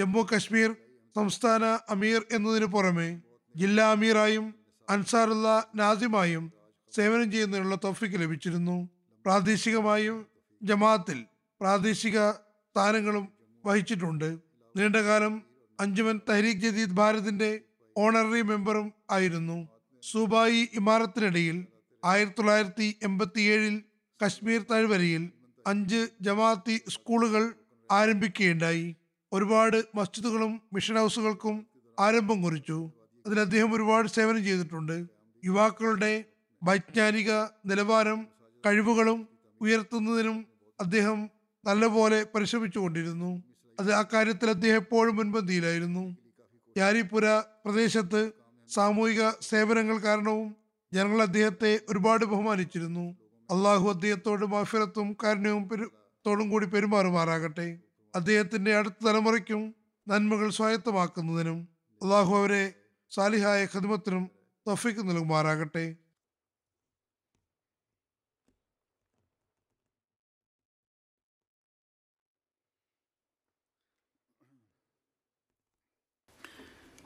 ജമ്മു കശ്മീർ സംസ്ഥാന അമീർ എന്നതിനു പുറമെ ജില്ലാ അമീറായും അൻസാറുള്ള നാസിമായും സേവനം ചെയ്യുന്നതിനുള്ള തോഫിക്ക് ലഭിച്ചിരുന്നു. പ്രാദേശികമായും ജമാഅത്തിൽ പ്രാദേശിക സ്ഥാനങ്ങളും വഹിച്ചിട്ടുണ്ട്. നീണ്ടകാലം അഞ്ജുമൻ തഹരീഖ് ജദീദ് ഭാരതിന്റെ ഓണററി മെമ്പറും ആയിരുന്നു. സൂബായി ഇമാരത്തിനിടയിൽ ആയിരത്തി തൊള്ളായിരത്തി എൺപത്തി ഏഴിൽ കശ്മീർ താഴ്വരയിൽ അഞ്ച് ജമാഅത്തി സ്കൂളുകൾ ആരംഭിക്കുകയുണ്ടായി. ഒരുപാട് മസ്ജിദുകളും മിഷൻ ഹൗസുകൾക്കും ആരംഭം കുറിച്ചു. അതിൽ അദ്ദേഹം ഒരുപാട് സേവനം ചെയ്തിട്ടുണ്ട്. യുവാക്കളുടെ വൈജ്ഞാനിക നിലവാരം കഴിവുകളും ഉയർത്തുന്നതിനും അദ്ദേഹം നല്ലപോലെ പരിശ്രമിച്ചു കൊണ്ടിരുന്നു അത് ആ കാര്യത്തിൽ അദ്ദേഹം എപ്പോഴും മുൻപന്തിയിലായിരുന്നു. യാരിപുര പ്രദേശത്ത് സാമൂഹിക സേവനങ്ങൾ കാരണവും ജനങ്ങൾ അദ്ദേഹത്തെ ഒരുപാട് ബഹുമാനിച്ചിരുന്നു. അള്ളാഹു അദ്ദേഹത്തോട് മാഫിറത്തും കാരുണ്യവും പെരു- തോടും കൂടി പെരുമാറുമാറാകട്ടെ അദ്ദേഹത്തിന്റെ അടുത്ത തലമുറയ്ക്കും നന്മകൾ സ്വായത്തമാക്കുന്നതിനും അള്ളാഹു അവരെ സാലിഹായ ഖിദ്മത്തിനും തഫീക്ക് നൽകുമാറാകട്ടെ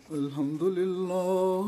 الحمد لله